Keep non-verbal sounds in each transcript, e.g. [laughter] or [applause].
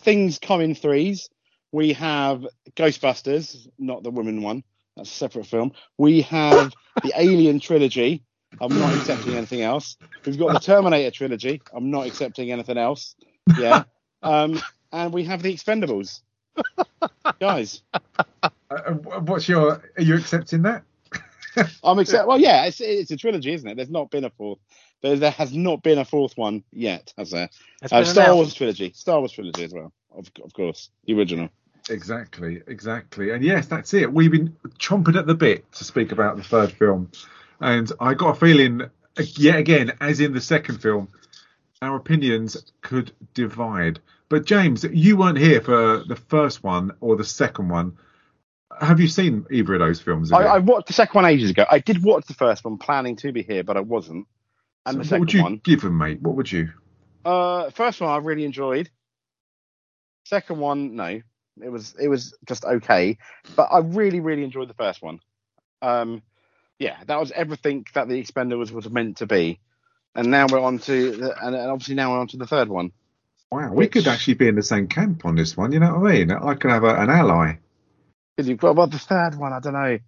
things come in threes. We have Ghostbusters, not the women one. That's a separate film. We have the [laughs] Alien trilogy. I'm not accepting anything else. We've got the [laughs] Terminator trilogy. I'm not accepting anything else. Yeah. Um, and we have the Expendables. Guys, Uh, uh, what's your? Are you accepting that? [laughs] I'm accept. Well, yeah, it's, it's a trilogy, isn't it? There's not been a fourth. There, there has not been a fourth one yet, has there? Uh, Star announced. Wars trilogy. Star Wars trilogy as well. Of, of course, the original. Exactly, exactly. And yes, that's it. We've been chomping at the bit to speak about the third film. And I got a feeling, yet again, as in the second film, our opinions could divide. But James, you weren't here for the first one or the second one. Have you seen either of those films? I. I watched the second one ages ago. I did watch the first one, planning to be here, but I wasn't. And So the what second would you one, give them, mate? What would you? uh, first one I really enjoyed. Second one, no, it was it was just okay, but I really really enjoyed the first one. Um, yeah, that was everything that the Expendables was meant to be, and now we're on to the, and, and obviously now we're on to the third one. Wow, we could actually be in the same camp on this one. You know what I mean? I could have a, an ally. Because you've got about the third one, I don't know.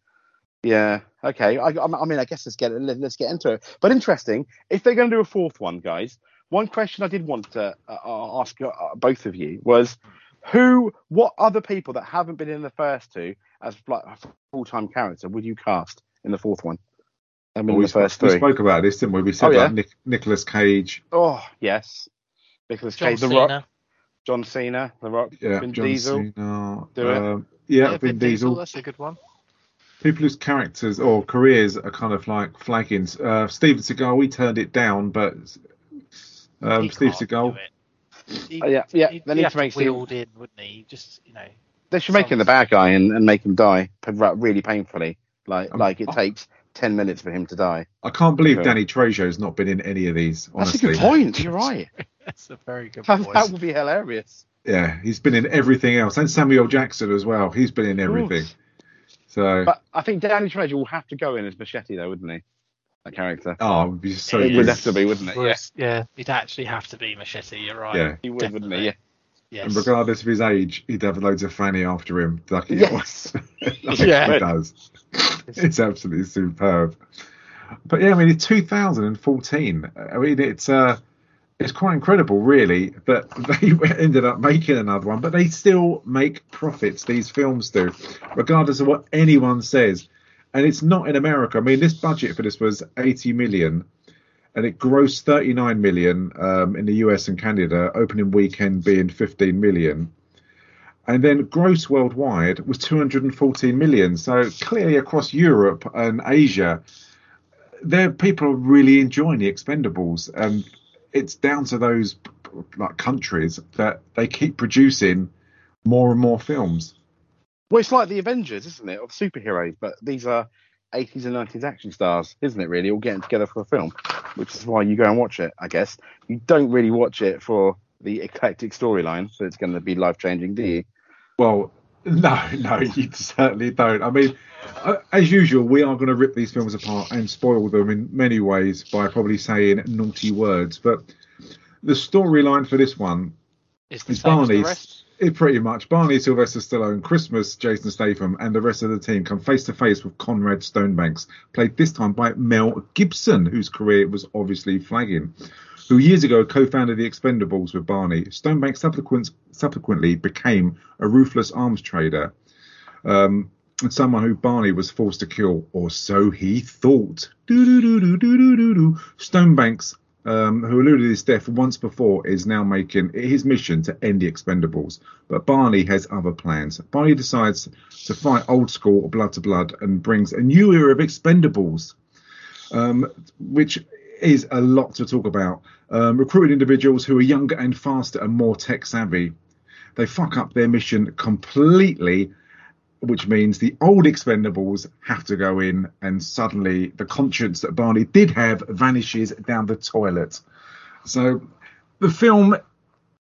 Yeah, okay. I, I mean, I guess let's get let's get into it. But interesting, if they're going to do a fourth one, guys. One question I did want to uh, uh, ask uh, both of you was, who, what other people that haven't been in the first two as like a full time character would you cast in the fourth one? I mean, we, the first we spoke about this, didn't we? We said Oh, yeah. like Nic- Nicolas Cage, Oh yes, Nicholas John Cage, The Cena. Rock, John Cena, The Rock, yeah, Vin John Diesel. Cena, Do it. um, yeah, Vin Diesel. That's a good one. people whose characters or careers are kind of like flagging. Uh, Steven Seagal, we turned it down, but um, He Steve can't Seagal, do it. He- Oh, yeah, yeah, He'd, they need have to make wheeled in, wouldn't he? Just you know. They should make him the bad guy and, and make him die really painfully. Like Um, like it oh. takes ten minutes for him to die. I can't believe Okay. Danny Trejo's not been in any of these. That's a good point. You're right. [laughs] That's a very good That, voice. that would be hilarious. yeah, he's been in everything else, and Samuel Jackson as well. He's been in everything. So, But I think Danny Trejo will have to go in as Machete though, wouldn't he? That character. oh, it'd be so it would have to be, wouldn't it? Yeah, Yes, yeah, he'd actually have to be Machete. You're right. Yeah. he would, wouldn't he? Yeah. Yes. And regardless of his age, he'd have loads of fanny after him, like he Yes. [laughs] like Yeah. he does. It's absolutely superb. But yeah, I mean, it's 2014. I mean, it's uh, it's quite incredible, really, that [laughs] they ended up making another one. But they still make profits. These films do, regardless of what anyone says. And it's not in America. I mean, this budget for this was 80 million, and it grossed 39 million um, in the US and Canada. Opening weekend being 15 million and then gross worldwide was 214 million. So clearly across Europe and Asia, there people are really enjoying the Expendables, and it's down to those like countries that they keep producing more and more films. Well, it's like the Avengers, isn't it, of superheroes? But these are 80s and 90s action stars, isn't it? Really, all getting together for a film, which is why you go and watch it. I guess you don't really watch it for the eclectic storyline, so it's going to be life changing, do you? Well, no, [laughs] no, you certainly don't. I mean, uh, as usual, we are going to rip these films apart and spoil them in many ways by probably saying naughty words. But the storyline for this one It's the is same as the Barney's. It pretty much Barney, Sylvester Stallone, Christmas, Jason Statham, and the rest of the team come face to face with Conrad Stonebanks, played this time by Mel Gibson, whose career was obviously flagging. Who years ago co-founded the Expendables with Barney. Stonebanks subsequent, subsequently became a ruthless arms trader, um, and someone who Barney was forced to kill, or so he thought. Stonebanks um, who alluded to his death once before, is now making his mission to end the Expendables. But Barney has other plans. Barney decides to fight old school blood to blood and brings a new era of Expendables, um, which is a lot to talk about. Um, recruiting individuals who are younger and faster and more tech savvy. They fuck up their mission completely which means the old Expendables have to go in, and suddenly the conscience that Barney did have vanishes down the toilet. So the film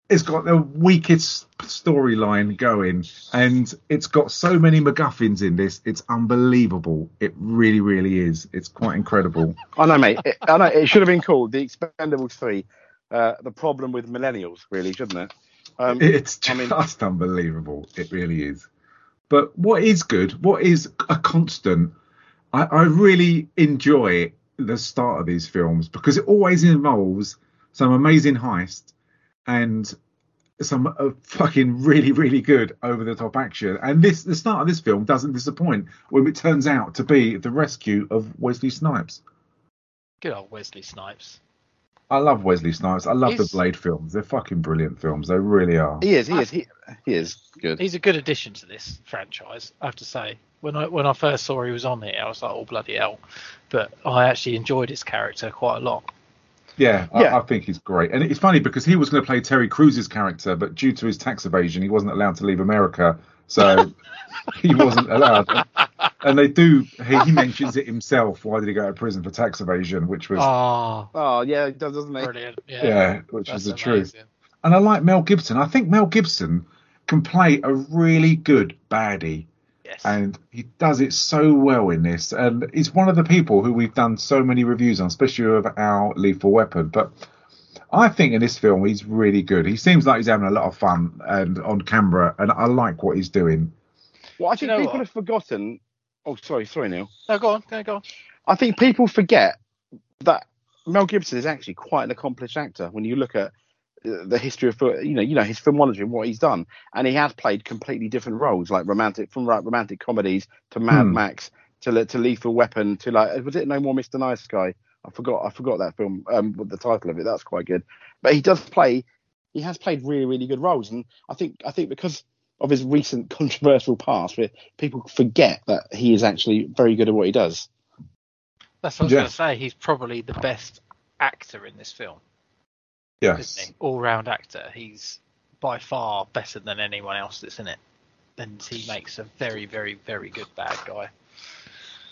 has got the weakest storyline going, and it's got so many MacGuffins in this. It's unbelievable. It really, really is. It's quite incredible. I know, mate. It, I know it should have been called the Expendables Three. Uh, the problem with millennials, really, shouldn't it? Um, It's I mean- just unbelievable. It really is. But what is good, what is a constant, I, I really enjoy the start of these films because it always involves some amazing heist and some uh, fucking really, really good over the top action. And this, the start of this film doesn't disappoint when it turns out to be the rescue of Wesley Snipes. Good old Wesley Snipes. I love Wesley Snipes. I love He's- the Blade films. They're fucking brilliant films. They really are. he is. He is. He, he is good. He's a good addition to this franchise, I have to say. When I when I first saw he was on it, I was like, oh bloody hell! But I actually enjoyed his character quite a lot. Yeah, Yeah. I, I think he's great. And it's funny because he was going to play Terry Crews' character, but due to his tax evasion, he wasn't allowed to leave America. So [laughs] he wasn't allowed. And they do, he, he mentions it himself. Why did he go to prison for tax evasion? Which was, Oh, Oh yeah, he does, doesn't he? brilliant! Yeah, yeah, which that's was the truth. And I like Mel Gibson. I think Mel Gibson can play a really good baddie. Yes, and he does it so well in this. And he's one of the people who we've done so many reviews on, especially of our Lethal Weapon. But I think in this film he's really good. He seems like he's having a lot of fun and on camera, and I like what he's doing. Well, I Do you think know people what? have forgotten. Oh, sorry, sorry, Neil. no, go on, go, go on. I think people forget that Mel Gibson is actually quite an accomplished actor when you look at uh, the history of you know you know his filmology and what he's done, and he has played completely different roles, like romantic from like romantic comedies to Mad Hmm. Max to to Lethal Weapon to like was it No More Mr Nice Guy? I forgot I forgot that film um with the title of it. That's quite good, but he does play he has played really really good roles, and I think I think because of his recent [laughs] controversial past, where people forget that he is actually very good at what he does. That's what I was Yeah. going to say. He's probably the best actor in this film, Yes. isn't? All-round actor. He's by far better than anyone else that's in it, and he makes a very, very, very good bad guy.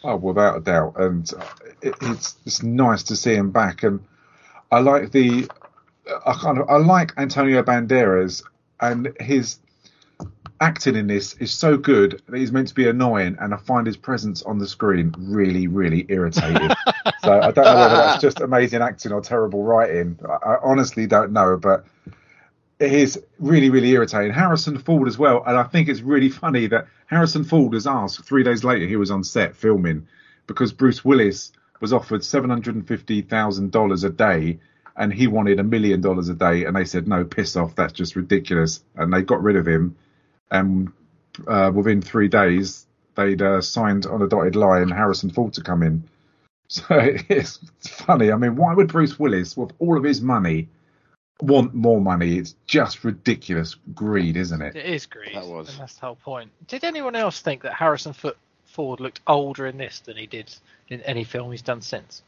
Oh, without a doubt, and uh, it, it's it's nice to see him back, and I like the, I kind of I like Antonio Banderas, and his acting in this is so good that he's meant to be annoying, and I find his presence on the screen really, really irritating. [laughs] so I don't know whether that's just amazing acting or terrible writing. I, I honestly don't know, but it is really, really irritating. Harrison Ford as well, and I think it's really funny that Harrison Ford was asked three days later he was on set filming because Bruce Willis was offered seven hundred and fifty thousand dollars a day, and he wanted a million dollars a day, and they said no, piss off, that's just ridiculous, and they got rid of him, and uh, within three days they'd uh, signed on a dotted line Harrison Ford to come in. [laughs] So it's funny. I mean, why would Bruce Willis, with all of his money, want more money? It's just ridiculous greed, isn't it? It is greed, That was. and that's the whole point. Did anyone else think that Harrison Ford looked older in this than he did in any film he's done since?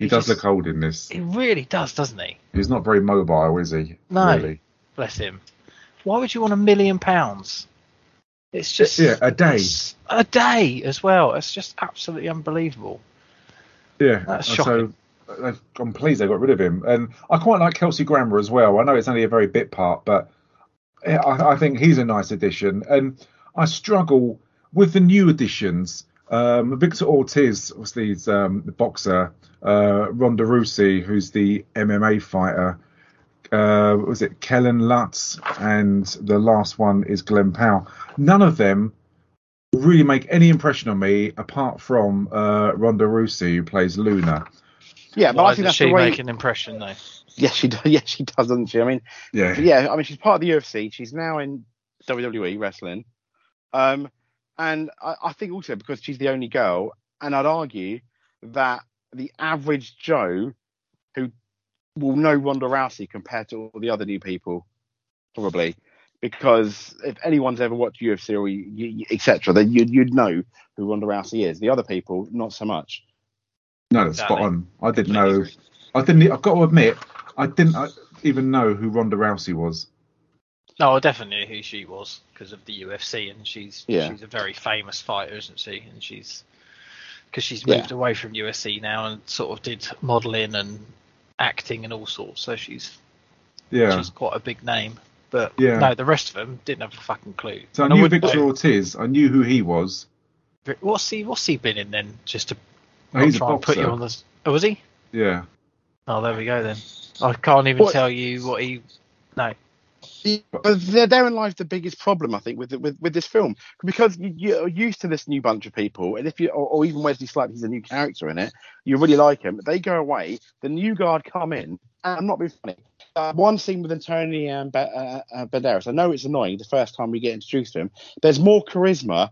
He He does just- look old in this. He really does, doesn't he? He's not very mobile, is he? No. Really? Bless him. Why would you want a million pounds? It's just Yeah, a day. a day as well. It's just absolutely unbelievable. Yeah. that's shocking. So they've, I'm pleased they got rid of him. And I quite like Kelsey Grammer as well. I know it's only a very bit part, but I, I think he's a nice addition. And I struggle with the new additions. Um, Victor Ortiz, obviously, um, the boxer. Uh, Ronda Rousey, who's the MMA fighter. Uh, was it Kellen Lutz? And the last one is Glenn Powell. None of them really make any impression on me apart from uh, Ronda Rousey, who plays Luna. Yeah, but Why I think does that's she the way. She make an impression though? Yes, she does. [laughs] Yes, she does, doesn't she? I mean, Yeah. yeah, I mean, she's part of the UFC. She's now in WWE wrestling. Um, and I, I think also because she's the only girl, and I'd argue that the average Joe who will know Ronda Rousey compared to all the other new people, probably. Because if anyone's ever watched UFC or you, you, etc., then you'd, you'd know who Ronda Rousey is. The other people, not so much. No, that's spot on. I didn't know. I didn't. I've got to admit, I didn't uh, even know who Ronda Rousey was. No, I definitely knew who she was because of the UFC, and she's Yeah. she's a very famous fighter, isn't she? And she's because she's Yeah. moved away from UFC now and sort of did modelling and acting and all sorts. So she's Yeah. she's quite a big name. But Yeah. no, the rest of them didn't have a fucking clue. so I And knew wouldn't Victor know- Ortiz. I knew who he was. What's he What's he been in then? Just to Oh, he's a try and put you on this. Oh, was he? Yeah. Oh, there we go then. I can't even What- tell you what he. No, But there- therein lies the biggest problem, I think, with with with this film because you, you're used to this new bunch of people, and if you or, or even Wesley Snipes, he's a new character in it. You really like him. They go away, the new guard come in, and I'm not being funny. Uh, one scene with Antonio and uh, uh, Banderas. I know it's annoying the first time we get introduced to him. There's more charisma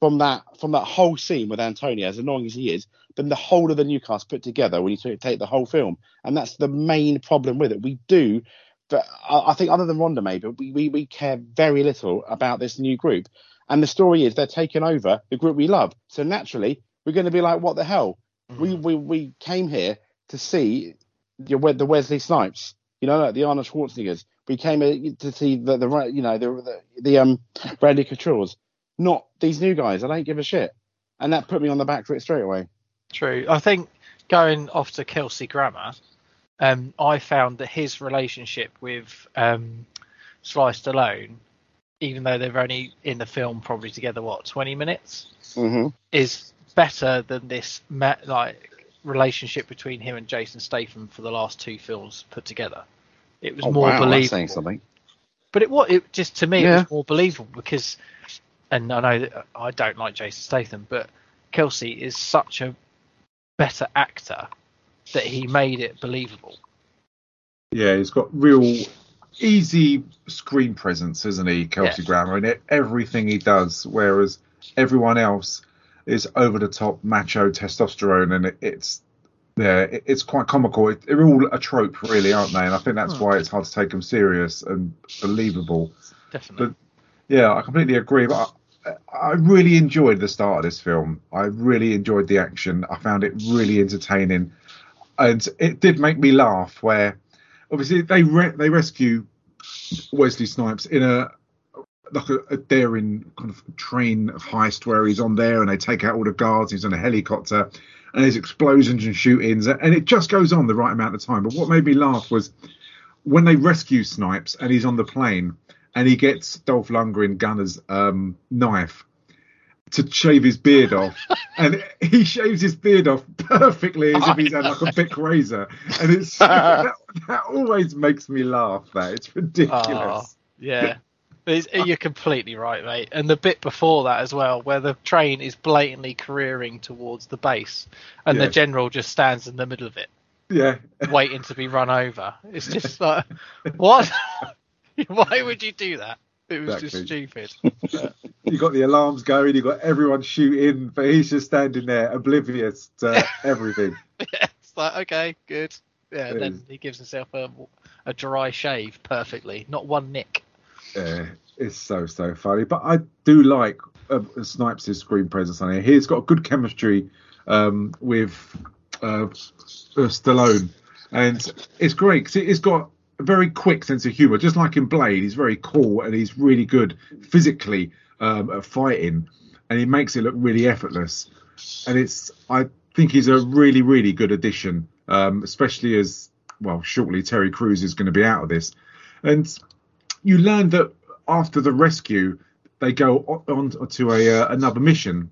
from that from that whole scene with Antonio, as annoying as he is, than the whole of the new cast put together when you take the whole film. And that's the main problem with it. We do, but I, I think other than Ronda maybe, we, we we care very little about this new group. And the story is they're taking over the group we love. So naturally, we're going to be like, what the hell? We, we we came here to see the, the Wesley Snipes, you know, the Arnold Schwarzeneggers. We came here to see the, the you know the the, the um Bradley Coutures, not these new guys. I don't give a shit, and that put me on the back foot straight away. True. I think going off to Kelsey Grammer, um, I found that his relationship with um, Sly Stallone, even though they're only in the film probably together, what, 20 minutes, hmm is better than this ma- like relationship between him and Jason Statham for the last two films put together. It was Oh, more wow, believable. saying something. But it was it just to me it was more believable because, and I know that I don't like Jason Statham, but Kelsey is such a better actor that he made it believable. Yeah, he's got real easy screen presence, isn't he, Kelsey Yes. Grammer, in it, everything he does, whereas everyone else is over the top macho testosterone, and it, it's yeah, it, it's quite comical. It, they're all a trope, really, aren't they? And I think that's Hmm. why it's hard to take them serious and believable. Definitely. But- Yeah, I completely agree. But I, I really enjoyed the start of this film. I really enjoyed the action. I found it really entertaining, and it did make me laugh. Where obviously they re- they rescue Wesley Snipes in a like a, a daring kind of train of heist where he's on there and they take out all the guards. He's on a helicopter and there's explosions and shootings and it just goes on the right amount of time. But what made me laugh was when they rescue Snipes and he's on the plane and he gets Dolph Lundgren Gunner's um, knife to shave his beard off, and he shaves his beard off perfectly as if he's had like a big razor, and it's that, that always makes me laugh. That it's ridiculous. Oh, yeah. It's- you're completely right, mate. And the bit before that as well, where the train is blatantly careering towards the base, and the general just stands in the middle of it, Yeah, waiting to be run over. It's just like, what? [laughs] Why would you do that? It was just stupid. [laughs] you got the alarms going, you got everyone shooting, but he's just standing there oblivious to [laughs] everything. it's like, okay, good. Yeah, It then is. he gives himself a, a dry shave perfectly, not one nick. Yeah, it's so so funny. But I do like uh, Snipes' screen presence on here. He's got good chemistry um, with uh, uh, Stallone, and it's great because he's got a very quick sense of humor. Just like in Blade, he's very cool and he's really good physically um, at fighting, and he makes it look really effortless. And it's I think he's a really really good addition, um, especially as well. Shortly, Terry Crews is going to be out of this, and you learn that after the rescue, they go on to a uh, another mission,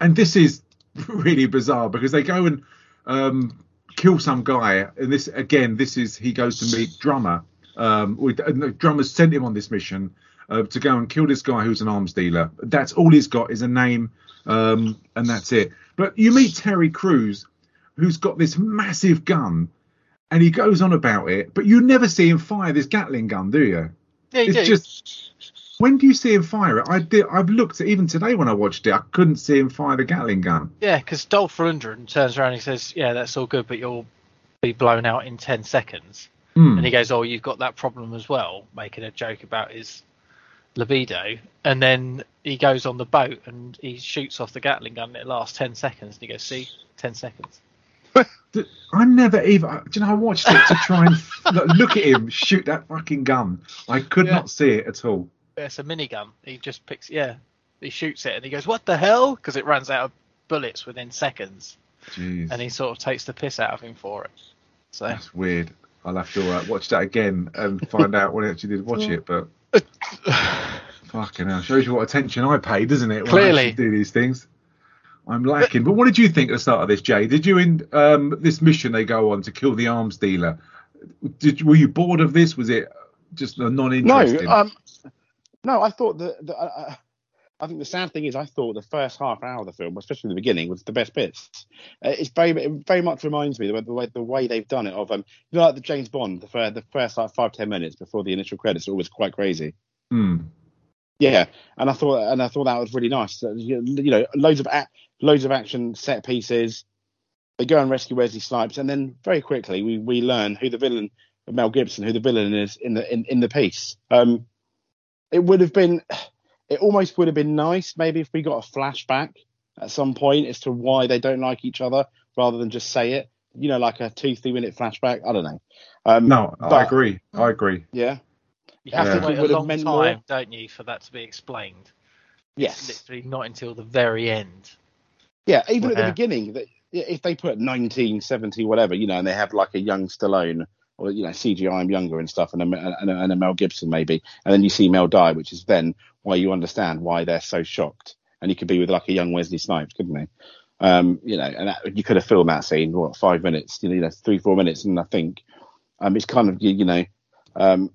and this is [laughs] really bizarre because they go and um, kill some guy, and this again, this is he goes to meet Drummer. Um, with, and the Drummer's sent him on this mission uh, to go and kill this guy who's an arms dealer. That's all he's got is a name, um, and that's it. But you meet Terry Crews, who's got this massive gun, and he goes on about it, but you never see him fire this Gatling gun, do you? Yeah, you it's do. just when do you see him fire it? I did. I've looked at even today when I watched it. I couldn't see him fire the Gatling gun. Yeah, because Dolph Lundgren turns around and he says, "Yeah, that's all good, but you'll be blown out in ten seconds." Hmm. And he goes, "Oh, you've got that problem as well," making a joke about his libido. And then he goes on the boat and he shoots off the Gatling gun. And it lasts ten seconds. And he goes, "See, ten seconds." [laughs] I never even. Do you know? I watched it to try and [laughs] look, look at him shoot that fucking gun. I could Yeah. not see it at all. It's a minigun. He just picks, yeah, he shoots it and he goes, "What the hell?" Because it runs out of bullets within seconds, Jeez, and he sort of takes the piss out of him for it. So that's weird. I'll have to uh, watch that again and find out when I actually did watch it. But [laughs] fucking hell, shows you what attention I pay, doesn't it? When I Clearly. do these things. I'm lacking. But what did you think at the start of this, Jay? Did you in um, this mission they go on to kill the arms dealer? Did were you bored of this? Was it just a non-interest. No, um, no, I thought that. that uh, I think the sad thing is, I thought the first half hour of the film, especially the beginning, was the best bits. Uh, it's very, it very much reminds me the way, the way the way they've done it of um, you know, like the James Bond, the first, the first like five ten minutes before the initial credits are always quite crazy. Hmm. Yeah, and I thought, and I thought that was really nice. Uh, You you know, loads of a- loads of action set pieces. They go and rescue Wesley Snipes, and then very quickly we, we learn who the villain, Mel Gibson, who the villain is in the in, in the piece. Um, it would have been, it almost would have been nice maybe if we got a flashback at some point as to why they don't like each other, rather than just say it. You know, like a two three minute flashback. I don't know. Um, No, I agree. I agree. Yeah. You have Yeah. to wait a would have long meant time, more. don't you, for that to be explained? Yes. Literally not until the very end. Yeah, even at the beginning, that if they put 1970, whatever, you know, and they have like a young Stallone or you know CGI him younger and stuff, and a, and, a, and a Mel Gibson maybe, and then you see Mel die, which is then why you understand why they're so shocked, and he could be with like a young Wesley Snipes, couldn't he? Um, you know, and that, you could have filmed that scene what five minutes, you know, three four minutes, and I think um, it's kind of you, you know, um,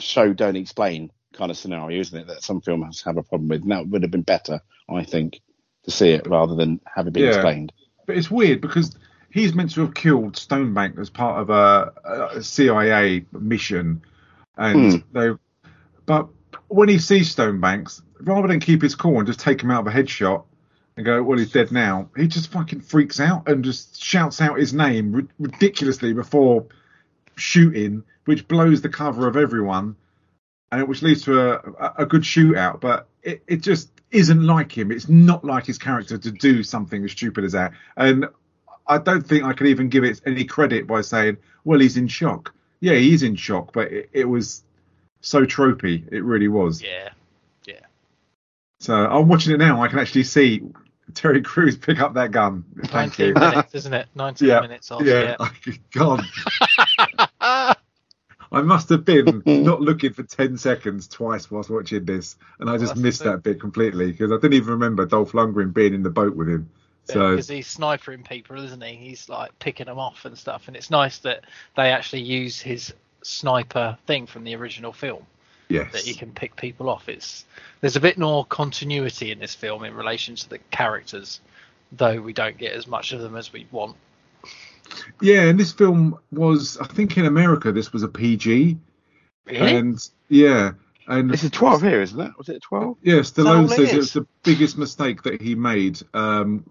show don't explain kind of scenario, isn't it? That some films have a problem with, and that would have been better, I think, to see it rather than have it been Yeah. explained. But it's weird because he's meant to have killed Stonebank as part of a, a CIA mission, and Hmm. they. But when he sees Stonebanks, rather than keep his cool and just take him out of a headshot and go, "Well, he's dead now," he just fucking freaks out and just shouts out his name ri- ridiculously before shooting, which blows the cover of everyone, and which leads to a, a, a good shootout. But it, it just isn't like him. It's not like his character to do something as stupid as that. And I don't think I can even give it any credit by saying, well, he's in shock. Yeah, he's in shock, but it, it was so tropey. It really was. Yeah. Yeah. So I'm watching it now. I can actually see Terry Crews pick up that gun. Thank 19 you. minutes, isn't it? 19 Yeah, minutes off. Yeah, yeah. [laughs] God, I must have been not looking for 10 seconds twice whilst watching this, and I just that's missed that bit completely because I didn't even remember Dolph Lundgren being in the boat with him. So because he's snipering people, isn't he? He's like picking them off and stuff. And it's nice that they actually use his sniper thing from the original film yes, that he can pick people off. It's there's a bit more continuity in this film in relation to the characters, though we don't get as much of them as we want. yeah. And this film was, I think, in America, this was a PG, Really? and yeah, and This is 12 here, isn't it? Was it 12? Yeah, all Stallone it says it is? was the biggest mistake that he made um,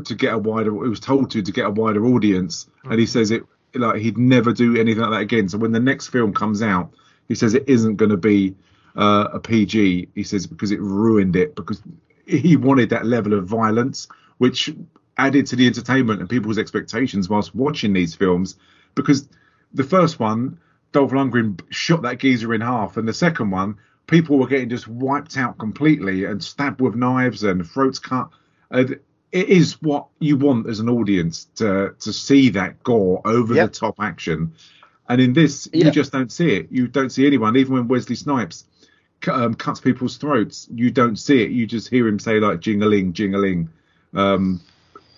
to get a wider. It was told to to get a wider audience, and he says it like he'd never do anything like that again. So when the next film comes out, he says it isn't going to be uh, a PG. He says because it ruined it because he wanted that level of violence, which added to the entertainment and people's expectations whilst watching these films. Because the first one, Dolph Lundgren shot that geezer in half, and the second one, people were getting just wiped out completely and stabbed with knives and throats cut. It is what you want as an audience to to see that gore over Yep. the top action. And in this, you just don't see it. You don't see anyone, even when Wesley Snipes um, cuts people's throats. You don't see it. You just hear him say like "jingaling, jingaling." Um,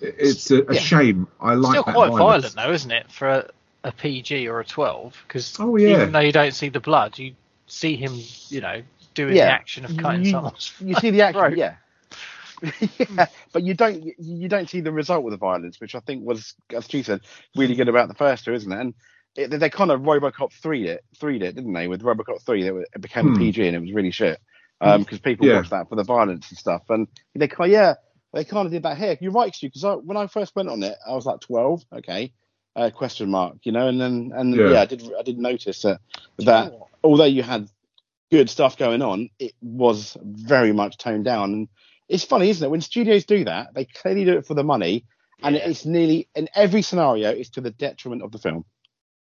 it- it's a, a Yeah. shame. I like Still quite violence. violent though, isn't it, for a, a PG or a 12? Because Oh, yeah. even though you don't see the blood, you see him, you know, doing Yeah. the action of cutting You- someone's. You see the action, [laughs] Right. yeah. [laughs] yeah, but you don't you don't see the result of the violence, which I think was, as Stu said, really good about the first two, isn't it? And it, they kind of RoboCop three it, three it, didn't they? With RoboCop three, that it became Hmm. PG and it was really shit because people Yeah. watched that for the violence and stuff. And they kind, yeah, they kind of did that here. You're right, Stu, because I, when I first went on it, I was like twelve, okay, uh, question mark, you know, and then and Yeah. yeah, I did I did notice that that although you had good stuff going on, it was very much toned down. And it's funny, isn't it? When studios do that, they clearly do it for the money, and Yeah. it's nearly in every scenario, it's to the detriment of the film.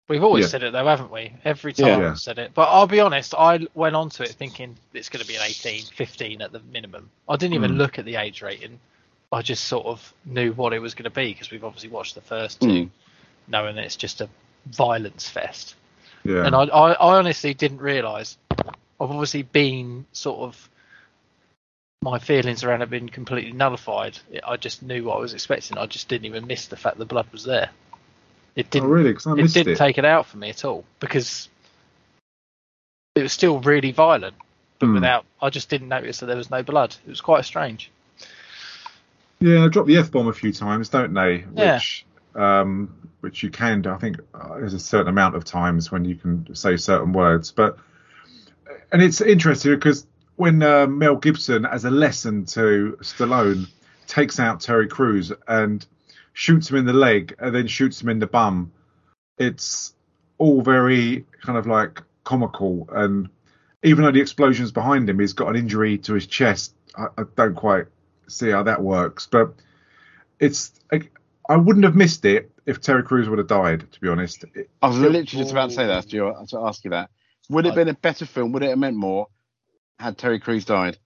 We've always Yeah. said it though, haven't we? Every time Yeah. Yeah. we've said it. But I'll be honest, I went onto it thinking it's going to be an 18, 15 at the minimum. I didn't even Mm. look at the age rating. I just sort of knew what it was going to be because we've obviously watched the first two, Mm. knowing that it's just a violence fest. Yeah. And I, I, I honestly didn't realise. I've obviously been sort of my feelings around it being completely nullified. I just knew what I was expecting. I just didn't even miss the fact the blood was there. It oh, didn't really? I it didn't it. take it out for me at all because it was still really violent, but Hmm. without. I just didn't notice that there was no blood. It was quite strange. Yeah, they drop the f bomb a few times, don't they? Yeah. Which, um, which you can do. I think uh, there's a certain amount of times when you can say certain words, but and it's interesting because when uh, Mel Gibson, as a lesson to Stallone, takes out Terry Crews and shoots him in the leg and then shoots him in the bum, it's all very kind of like comical. And even though the explosion's behind him, he's got an injury to his chest. I, I don't quite see how that works, but it's. I, I wouldn't have missed it if Terry Crews would have died. To be honest, It- I was literally just about to say that, Stuart, to ask you that. Would it have been a better film? Would it have meant more had Terry Crews died?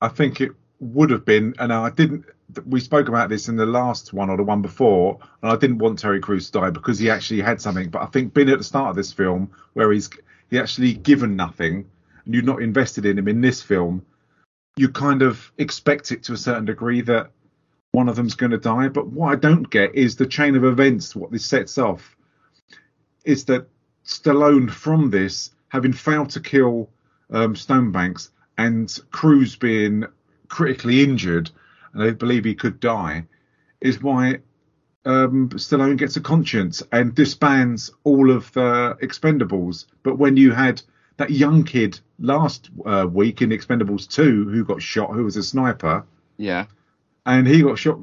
I think it would have been, and I didn't. We spoke about this in the last one or the one before, and I didn't want Terry Crews to die because he actually had something. But I think being at the start of this film, where he's he actually given nothing, and you're not invested in him in this film, you kind of expect it to a certain degree that one of them's going to die. But what I don't get is the chain of events. What this sets off is that Stallone from this, having failed to kill um, Stonebanks and Crews being critically injured, and they believe he could die, is why um, Stallone gets a conscience and disbands all of the Expendables. But when you had that young kid last uh, week in Expendables 2 who got shot, who was a sniper, Yeah. and he got shot,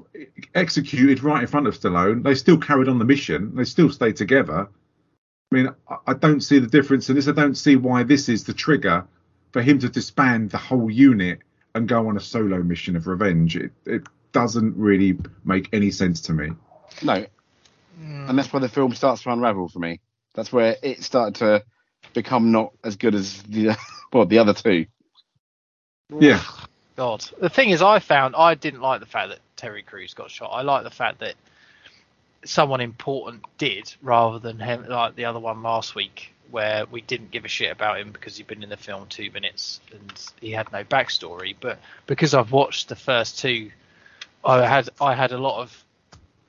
executed right in front of Stallone. They still carried on the mission. They still stayed together. I mean, I, I don't see the difference in this. I don't see why this is the trigger for him to disband the whole unit and go on a solo mission of revenge. It, it doesn't really make any sense to me. No. And that's where the film starts to unravel for me. That's where it started to become not as good as the [laughs] well the other two. Yeah. God. The thing is, I found I didn't like the fact that Terry Crews got shot. I like the fact that someone important did, rather than him, like the other one last week, where we didn't give a shit about him because he'd been in the film two minutes and he had no backstory. But because I've watched the first two, I had I had a lot of,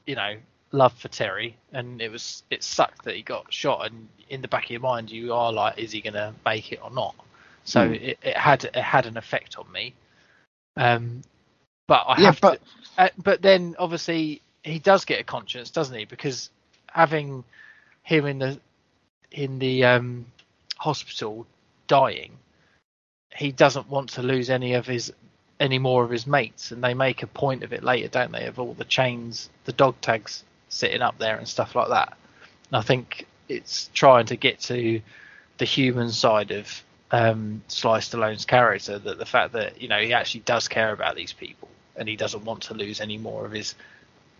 you know, love for Terry, and it was it sucked that he got shot. And in the back of your mind, you are like, is he gonna make it or not? So Hmm. it, it had it had an effect on me. Um, but I Yeah, have but- to. Uh, but then obviously he does get a conscience, doesn't he? Because having him in the in the um, hospital dying, he doesn't want to lose any of his any more of his mates, and they make a point of it later, don't they? Of all the chains, the dog tags sitting up there and stuff like that. And I think it's trying to get to the human side of um, Sly Stallone's character that the fact that you know he actually does care about these people and he doesn't want to lose any more of his.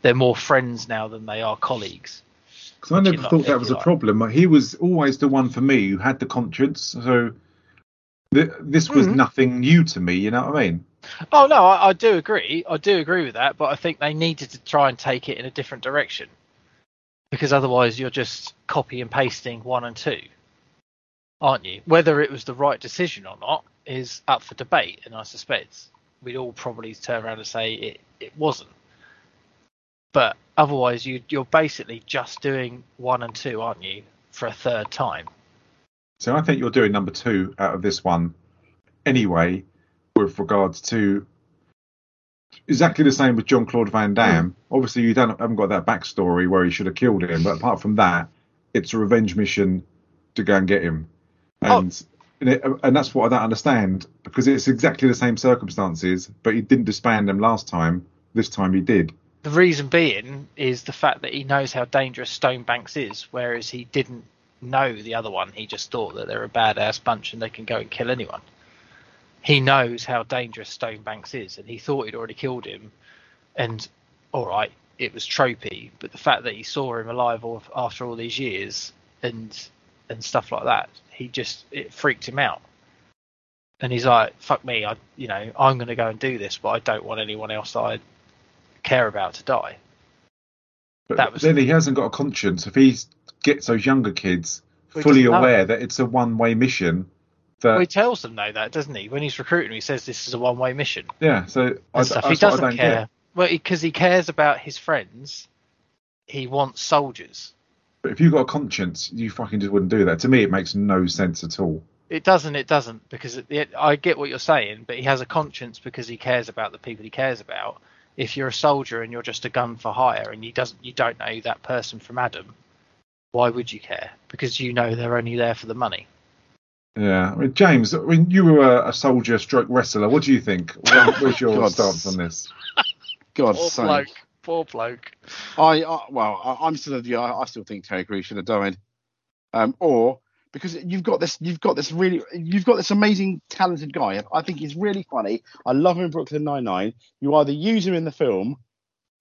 They're more friends now than they are colleagues. Because I never thought that was a like. problem. He was always the one for me who had the conscience. So th- this was Mhm. nothing new to me. You know what I mean? Oh no, I, I do agree. I do agree with that, but I think they needed to try and take it in a different direction because otherwise you're just copy and pasting one and two, aren't you? Whether it was the right decision or not is up for debate, and I suspect we'd all probably turn around and say it, it wasn't. But otherwise, you you're basically just doing one and two, aren't you, for a third time? So I think you're doing number two out of this one anyway, with regards to exactly the same with John Claude Van Damme. Hmm. Obviously, you don't haven't got that backstory where he should have killed him, but apart from that, it's a revenge mission to go and get him, oh. and and, it, and that's what I don't understand because it's exactly the same circumstances, but he didn't disband them last time. This time he did. The reason being is the fact that he knows how dangerous Stonebanks is, whereas he didn't know the other one. He just thought that they're a badass bunch and they can go and kill anyone. He knows how dangerous Stonebanks is, and he thought he'd already killed him. And all right, it was tropey, but the fact that he saw him alive after all these years and and stuff like that, he just it freaked him out. And he's like, "Fuck me, I you know I'm going to go and do this, but I don't want anyone else that I care about to die." But That was- then he hasn't got a conscience. If he gets those younger kids Well, fully aware that it's a one-way mission, that Well, he tells them though that, doesn't he? When he's recruiting, he says this is a one-way mission yeah, so I, stuff. He doesn't care. get. Well, because he cares about his friends. He wants soldiers. But if you've got a conscience, you fucking just wouldn't do that. To me, it makes no sense at all. It doesn't. It doesn't because it, it, I get what you're saying, but he has a conscience because he cares about the people he cares about. If you're a soldier and you're just a gun for hire and you doesn't you don't know that person from Adam, why would you care? Because you know they're only there for the money. Yeah, I mean, James, when you were a, a soldier stroke wrestler, what do you think? What, [laughs] what's your God. stance on this? [laughs] God's Poor sake. bloke. Poor bloke. I, I well, I, I'm still yeah, I, I still think Terry Crews should have died. Um, or because you've got this, you've got this really, you've got this amazing talented guy. I think he's really funny. I love him in Brooklyn Nine Nine. You either use him in the film,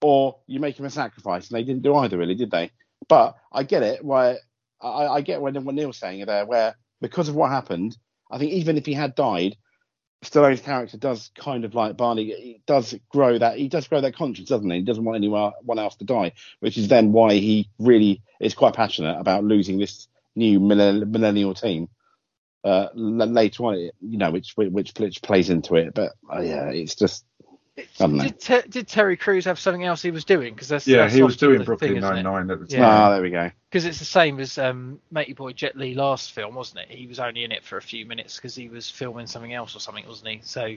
or you make him a sacrifice, and they didn't do either, really, did they? But I get it. Why I, I get what, what Neil's saying there, where because of what happened, I think even if he had died, Stallone's character does kind of like Barney. He does grow that. He does grow that conscience, doesn't he? He doesn't want anyone else to die, which is then why he really is quite passionate about losing this new millennial team. Uh, later on, you know, which which which plays into it. But uh, yeah, it's just I don't know. Did, Ter- did Terry Crews have something else he was doing? Because that's Yeah, that's he was doing the Brooklyn Nine? Nine at the time. Yeah. Ah, there we go. Because it's the same as um, Matey Boy Jet Li last film, wasn't it? He was only in it for a few minutes because he was filming something else or something, wasn't he? So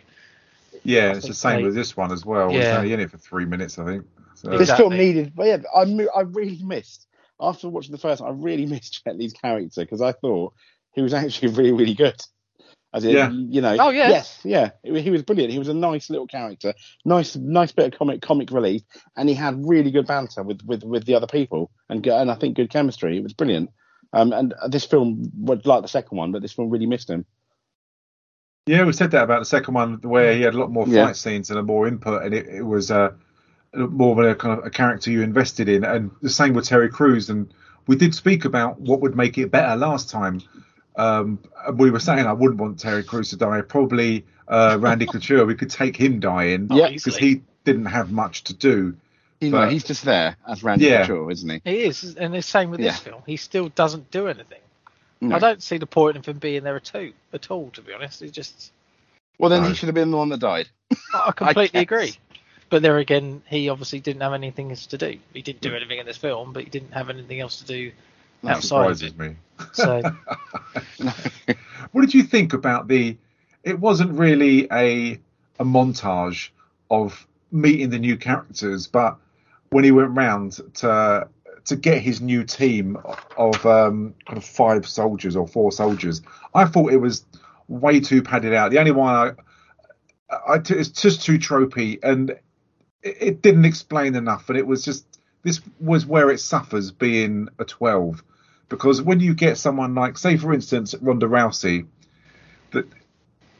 Yeah, I it's the same they- with this one as well. He's Yeah. only in it for three minutes, I think. So, This Exactly. film needed, but yeah, I mo- I really missed after watching the first. I really [laughs] missed Jet Li's character because I thought he was actually [laughs] really really good. As in, Yeah. you know, Oh, yeah. yes, yeah, he he was brilliant. He was a nice little character, nice nice bit of comic comic relief, and he had really good banter with with, with the other people, and and I think good chemistry. It was brilliant. Um, and this film was like the second one, but this film really missed him. Yeah, we said that about the second one, where he had a lot more fight Yeah. scenes and a more input, and it, it was uh, more of a kind of a character you invested in. And the same with Terry Crews. And we did speak about what would make it better last time. Um, and we were saying I wouldn't want Terry Crews to die. Probably uh, Randy Couture. We could take him dying Oh, Yeah. because he didn't have much to do. You know, But- he's just there as Randy Yeah. Couture, isn't he? he is, and the same with Yeah. this film. He still doesn't do anything. No. I don't see the point of him being there at all. At all, to be honest, he just. Well, then No. he should have been the one that died. I [laughs] completely guess. agree. But there again, he obviously didn't have anything else to do. He didn't do anything in this film, but he didn't have anything else to do That outside surprises me. So [laughs] [laughs] What did you think about the? It wasn't really a a montage of meeting the new characters, but when he went round to to get his new team of um, kind of five soldiers or four soldiers, I thought it was way too padded out. The only one I, I t- it's just too tropey, and it, it didn't explain enough. And it was just this was where it suffers being a twelve because when you get someone like, say, for instance, Ronda Rousey, that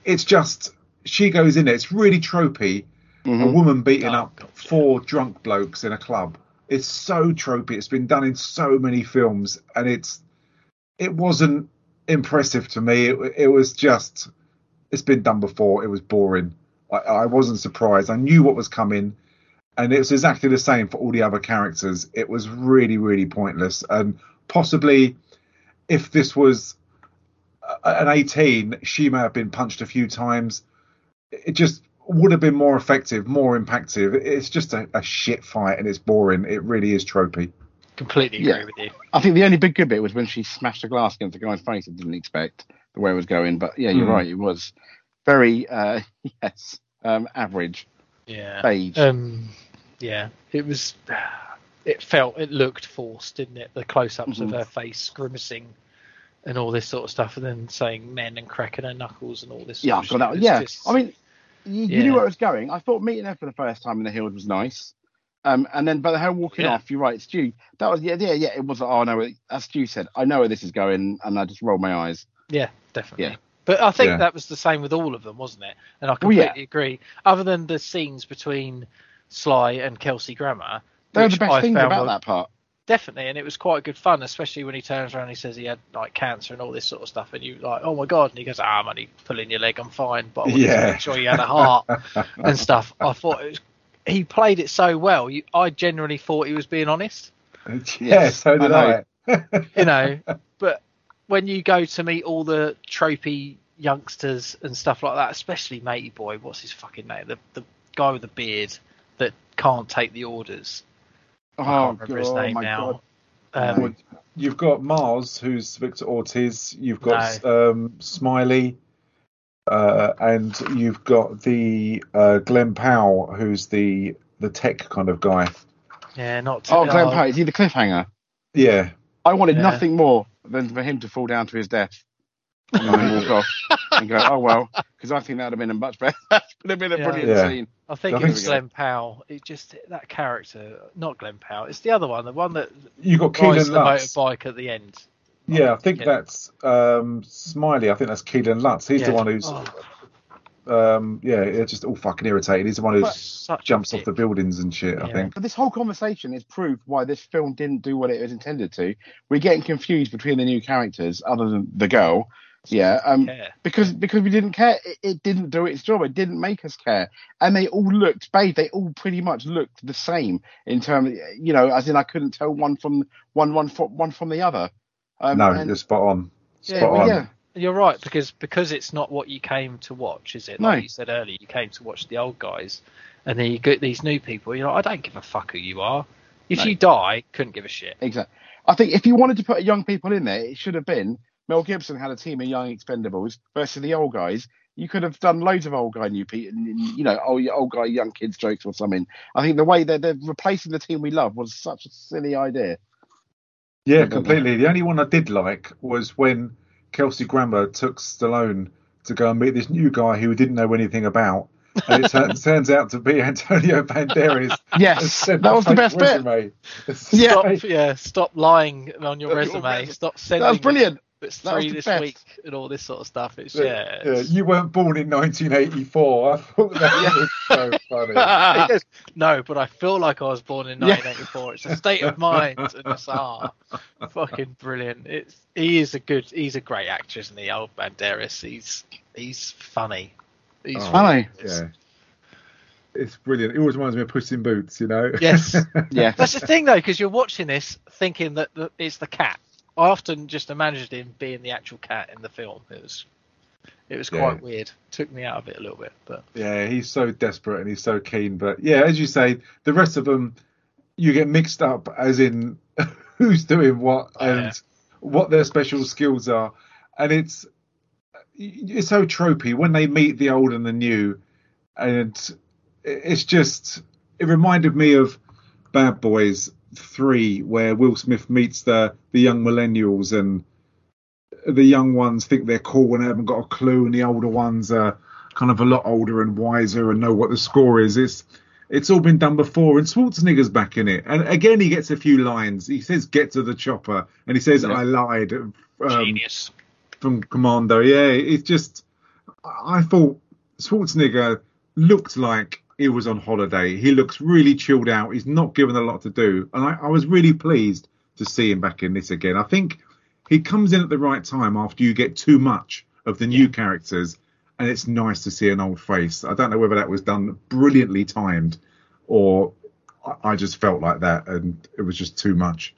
it's just she goes in there. It's really tropey. A Mhm. woman beating Oh, up God, yeah. four drunk blokes in a club. It's so tropey. It's been done in so many films, and it's it wasn't impressive to me. It, it was just it's been done before. It was boring. I, I wasn't surprised. I knew what was coming, and it was exactly the same for all the other characters. It was really, really pointless, and possibly if this was an 18, she may have been punched a few times. It just would have been more effective, more impactful. It's just a, a shit fight, and it's boring. It really is tropey. completely agree Yeah. with you. I think the only big good bit was when she smashed the glass against the guy's face. I didn't expect the way it was going, but yeah, you're Mm. right. It was very uh, [laughs] yes, um, average Yeah. beige. Um, yeah, it was. It felt, it looked forced, didn't it? The close-ups Mhm. of her face grimacing and all this sort of stuff, and then saying "men" and cracking her knuckles and all this. yeah, sort I've of got that. shit. Yeah, just- I mean, you, you knew where it was going. I thought meeting her for the first time in the hills was nice. Um, and then, but her walking Yeah. off, you're right, Stu. That was yeah, yeah, yeah. It was. Oh no, as Stu said, I know where this is going, and I just rolled my eyes. yeah, definitely. Yeah. But I think Yeah. that was the same with all of them, wasn't it? And I Well, yeah. completely agree. Other than the scenes between Sly and Kelsey Grammer, They were the best I found about that part. definitely, and it was quite good fun, especially when he turns around and he says he had like cancer and all this sort of stuff, and you like, oh my god, and he goes, ah, I'm only pulling your leg, I'm fine, but I wanted Yeah. to make sure you had a heart [laughs] and stuff. I thought it was, he played it so well. You, I genuinely thought he was being honest, [laughs] Yeah, so did I I. you know. [laughs] but when you go to meet all the tropey youngsters and stuff like that, especially Matey Boy, what's his fucking name? The the guy with the beard that can't take the orders. Oh, I can't remember his God, name my now. Um, Well, You've got Mars, who's Victor Ortiz. You've got um, Smiley, uh, and you've got the uh, Glenn Powell, who's the the tech kind of guy. yeah, not. Too, Oh, Glenn Powell, is he the cliffhanger? Yeah, I wanted Yeah. nothing more than for him to fall down to his death and then walk off and go, oh well, because I think that would have been a much better, [laughs] that would have been a Yeah. brilliant Yeah. scene. I think I it was. Glen Powell. It just that character, not Glen Powell. It's the other one, the one that you got rides Kellan the Lutz. motorbike at the end. Yeah, I think Yeah. that's um, Smiley. I think that's Kellan Lutz. He's the one who's, Oh, um, yeah, it's just all fucking irritated. He's the one who jumps off the buildings and shit. I think. But this whole conversation is proof why this film didn't do what it was intended to. We're getting confused between the new characters, other than the girl. Yeah, um, Yeah. because because we didn't care. It, it didn't do its job. It didn't make us care, and they all looked, babe. They all pretty much looked the same in terms, you know, as in I couldn't tell one from one one from one from the other. Um, no, and- you're spot on. Yeah, Spot well, on. yeah, You're right because because it's not what you came to watch, is it? No. Like you said earlier, you came to watch the old guys, and then you get these new people. You're like, I don't give a fuck who you are. If No. you die, couldn't give a shit. exactly. I think if you wanted to put young people in there, it should have been Mel Gibson had a team of young expendables versus the old guys. You could have done loads of old guy new people, you know, old, old guy young kids jokes or something. I think the way that they're replacing the team we love was such a silly idea. Yeah, Don't know. completely. The only one I did like was when Kelsey Grammer took Stallone to go and meet this new guy who he didn't know anything about. And it turns, [laughs] turns out to be [laughs] Antonio Banderas. Yes, that was the best bit. bit. Yeah. Stop, yeah, stop lying on your Your resume. resume. Stop sending. That was brilliant. It's That three this best. week and all this sort of stuff. It's Yeah, yeah. yeah, you weren't born in 1984. I thought that [laughs] was so funny. [laughs] No, but I feel like I was born in Yeah. 1984. It's a state of mind. And it's ah, fucking brilliant. It's he is a good. He's a great actor, isn't he? Old Banderas. He's he's funny. He's Oh. Funny. Yeah. It's brilliant. It always reminds me of Puss in Boots, you know? Yes. [laughs] Yeah. That's the thing though, because you're watching this thinking that the, it's the cat. I often just imagined him being the actual cat in the film. It was it was quite Yeah. weird. Took me out of it a little bit, but Yeah, he's so desperate and he's so keen. But yeah, as you say, the rest of them, you get mixed up as in [laughs] who's doing what and Yeah. what their special skills are. And it's it's so tropey when they meet the old and the new. And it's just, it reminded me of Bad Boys 3, where Will Smith meets the, the young millennials and the young ones think they're cool and they haven't got a clue, and the older ones are kind of a lot older and wiser and know what the score is. It's it's all been done before, and Schwarzenegger's back in it. And again, he gets a few lines. He says, "Get to the chopper," and he says, Yeah. "I lied." Um, genius. from Commando. Yeah, it's just I thought Schwarzenegger looked like he was on holiday. He looks really chilled out. He's not given a lot to do, and I, I was really pleased to see him back in this again. I think he comes in at the right time after you get too much of the new characters, and it's nice to see an old face. I don't know whether that was done brilliantly timed or I- just felt like that, and it was just too much.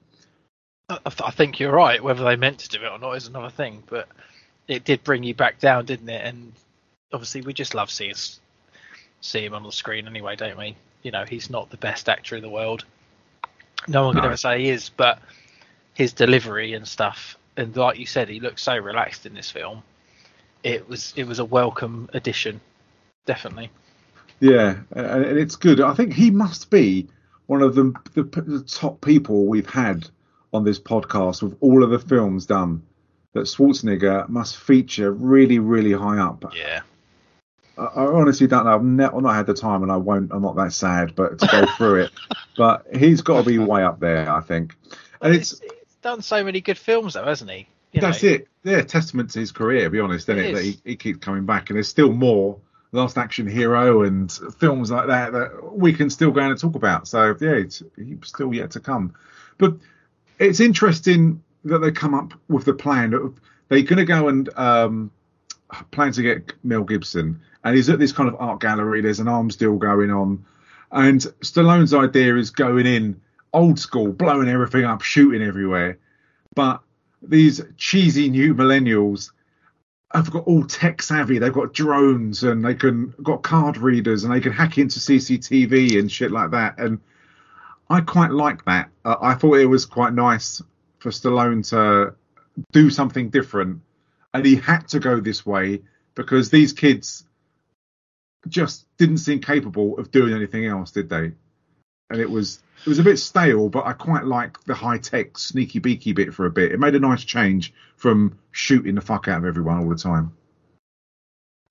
I, I think you're right. Whether they meant to do it or not is another thing, but it did bring you back down, didn't it? And obviously, we just love seeing see him on the screen anyway, don't we? You know, he's not the best actor in the world. No one can No. ever say he is, but his delivery and stuff, and like you said, he looks so relaxed in this film. It was it was a welcome addition, definitely. Yeah, and and it's good. I think he must be one of the, the the top people we've had on this podcast with all of the films done. That Schwarzenegger must feature really, really high up. Yeah. I, I honestly don't know. I've, ne- I've not had the time, and I won't. I'm not that sad, but to go through it. [laughs] But he's got to be way up there, I think. And it's he's done so many good films, though, hasn't he? You that's know, it. Yeah, testament to his career, to be honest, isn't It it? That is. he, he keeps coming back, and there's still more. Last Action Hero and films like that that we can still go and talk about. So yeah, it's he's still yet to come. But it's interesting that they come up with the plan. They're going to go and um, plan to get Mel Gibson, and he's at this kind of art gallery. There's an arms deal going on, and Stallone's idea is going in old school, blowing everything up, shooting everywhere. But these cheesy new millennials have got all tech savvy. They've got drones and they can got card readers and they can hack into CCTV and shit like that. And I quite like that. Uh, I thought it was quite nice. for Stallone to do something different, and he had to go this way because these kids just didn't seem capable of doing anything else, did they? And it was it was a bit stale, but I quite like the high tech sneaky beaky bit for a bit. It made a nice change from shooting the fuck out of everyone all the time.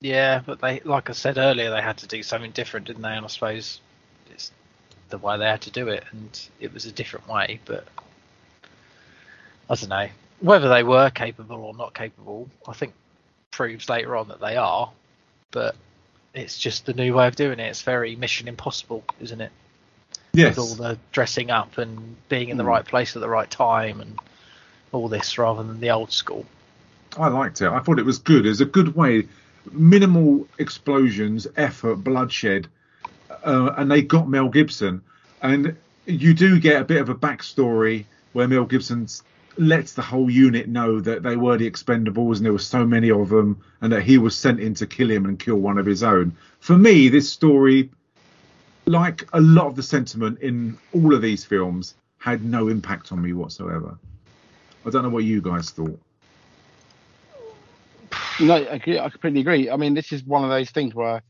Yeah, but they, like I said earlier, they had to do something different, didn't they? And I suppose it's the way they had to do it, and it was a different way. But I don't know whether they were capable or not capable. I think proves later on that they are, but it's just the new way of doing it. It's very Mission Impossible, isn't it? Yes. With all the dressing up and being in the Mm. right place at the right time and all this, rather than the old school. I liked it. I thought it was good. It was a good way, minimal explosions, effort, bloodshed, uh, and they got Mel Gibson. And you do get a bit of a backstory where Mel Gibson lets the whole unit know that they were the Expendables and there were so many of them, and that he was sent in to kill him and kill one of his own. For me, this story, like a lot of the sentiment in all of these films, had no impact on me whatsoever. I don't know what you guys thought. No, I, I completely agree. I mean, this is one of those things where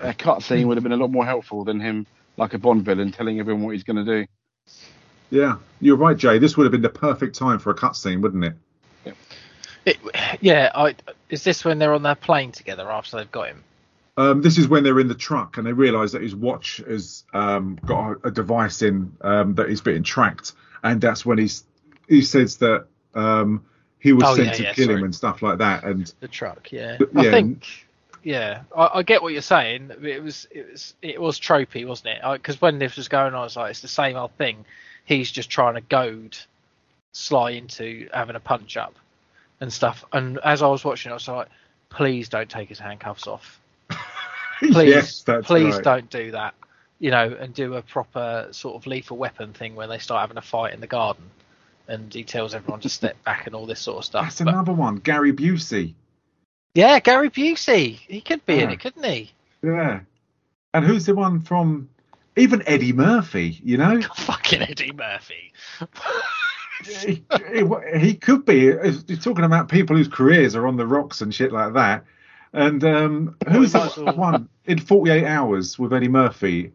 a cutscene would have been a lot more helpful than him, like a Bond villain, telling everyone what he's going to do. Yeah, you're right, Jay. This would have been the perfect time for a cutscene, wouldn't it? It, yeah, I, is this when they're on their plane together after they've got him? Um, this is when they're in the truck and they realise that his watch has um, got a, a device in um, that is being tracked, and that's when he's he says that um, he was Oh, sent yeah, to yeah, kill sorry. him and stuff like that. And The truck, yeah. But, I yeah, think, yeah, I, I get what you're saying. It was, it was, it was tropey, wasn't it? Because when this was going on, I was like, it's the same old thing. He's just trying to goad Sly into having a punch up and stuff. And as I was watching, I was like, please don't take his handcuffs off. Please, [laughs] yes, please right. don't do that. You know, and do a proper sort of lethal weapon thing where they start having a fight in the garden, and he tells everyone to step back and all this sort of stuff. That's But- another one, Gary Busey. yeah, Gary Busey, he could be in Yeah. it, couldn't he? Yeah, and who's the one from? Even Eddie Murphy, you know, [laughs] Fucking Eddie Murphy. he, he- he could be. You're talking about people whose careers are on the rocks and shit like that. And um, who's might as that one in 48 Hours with Eddie Murphy?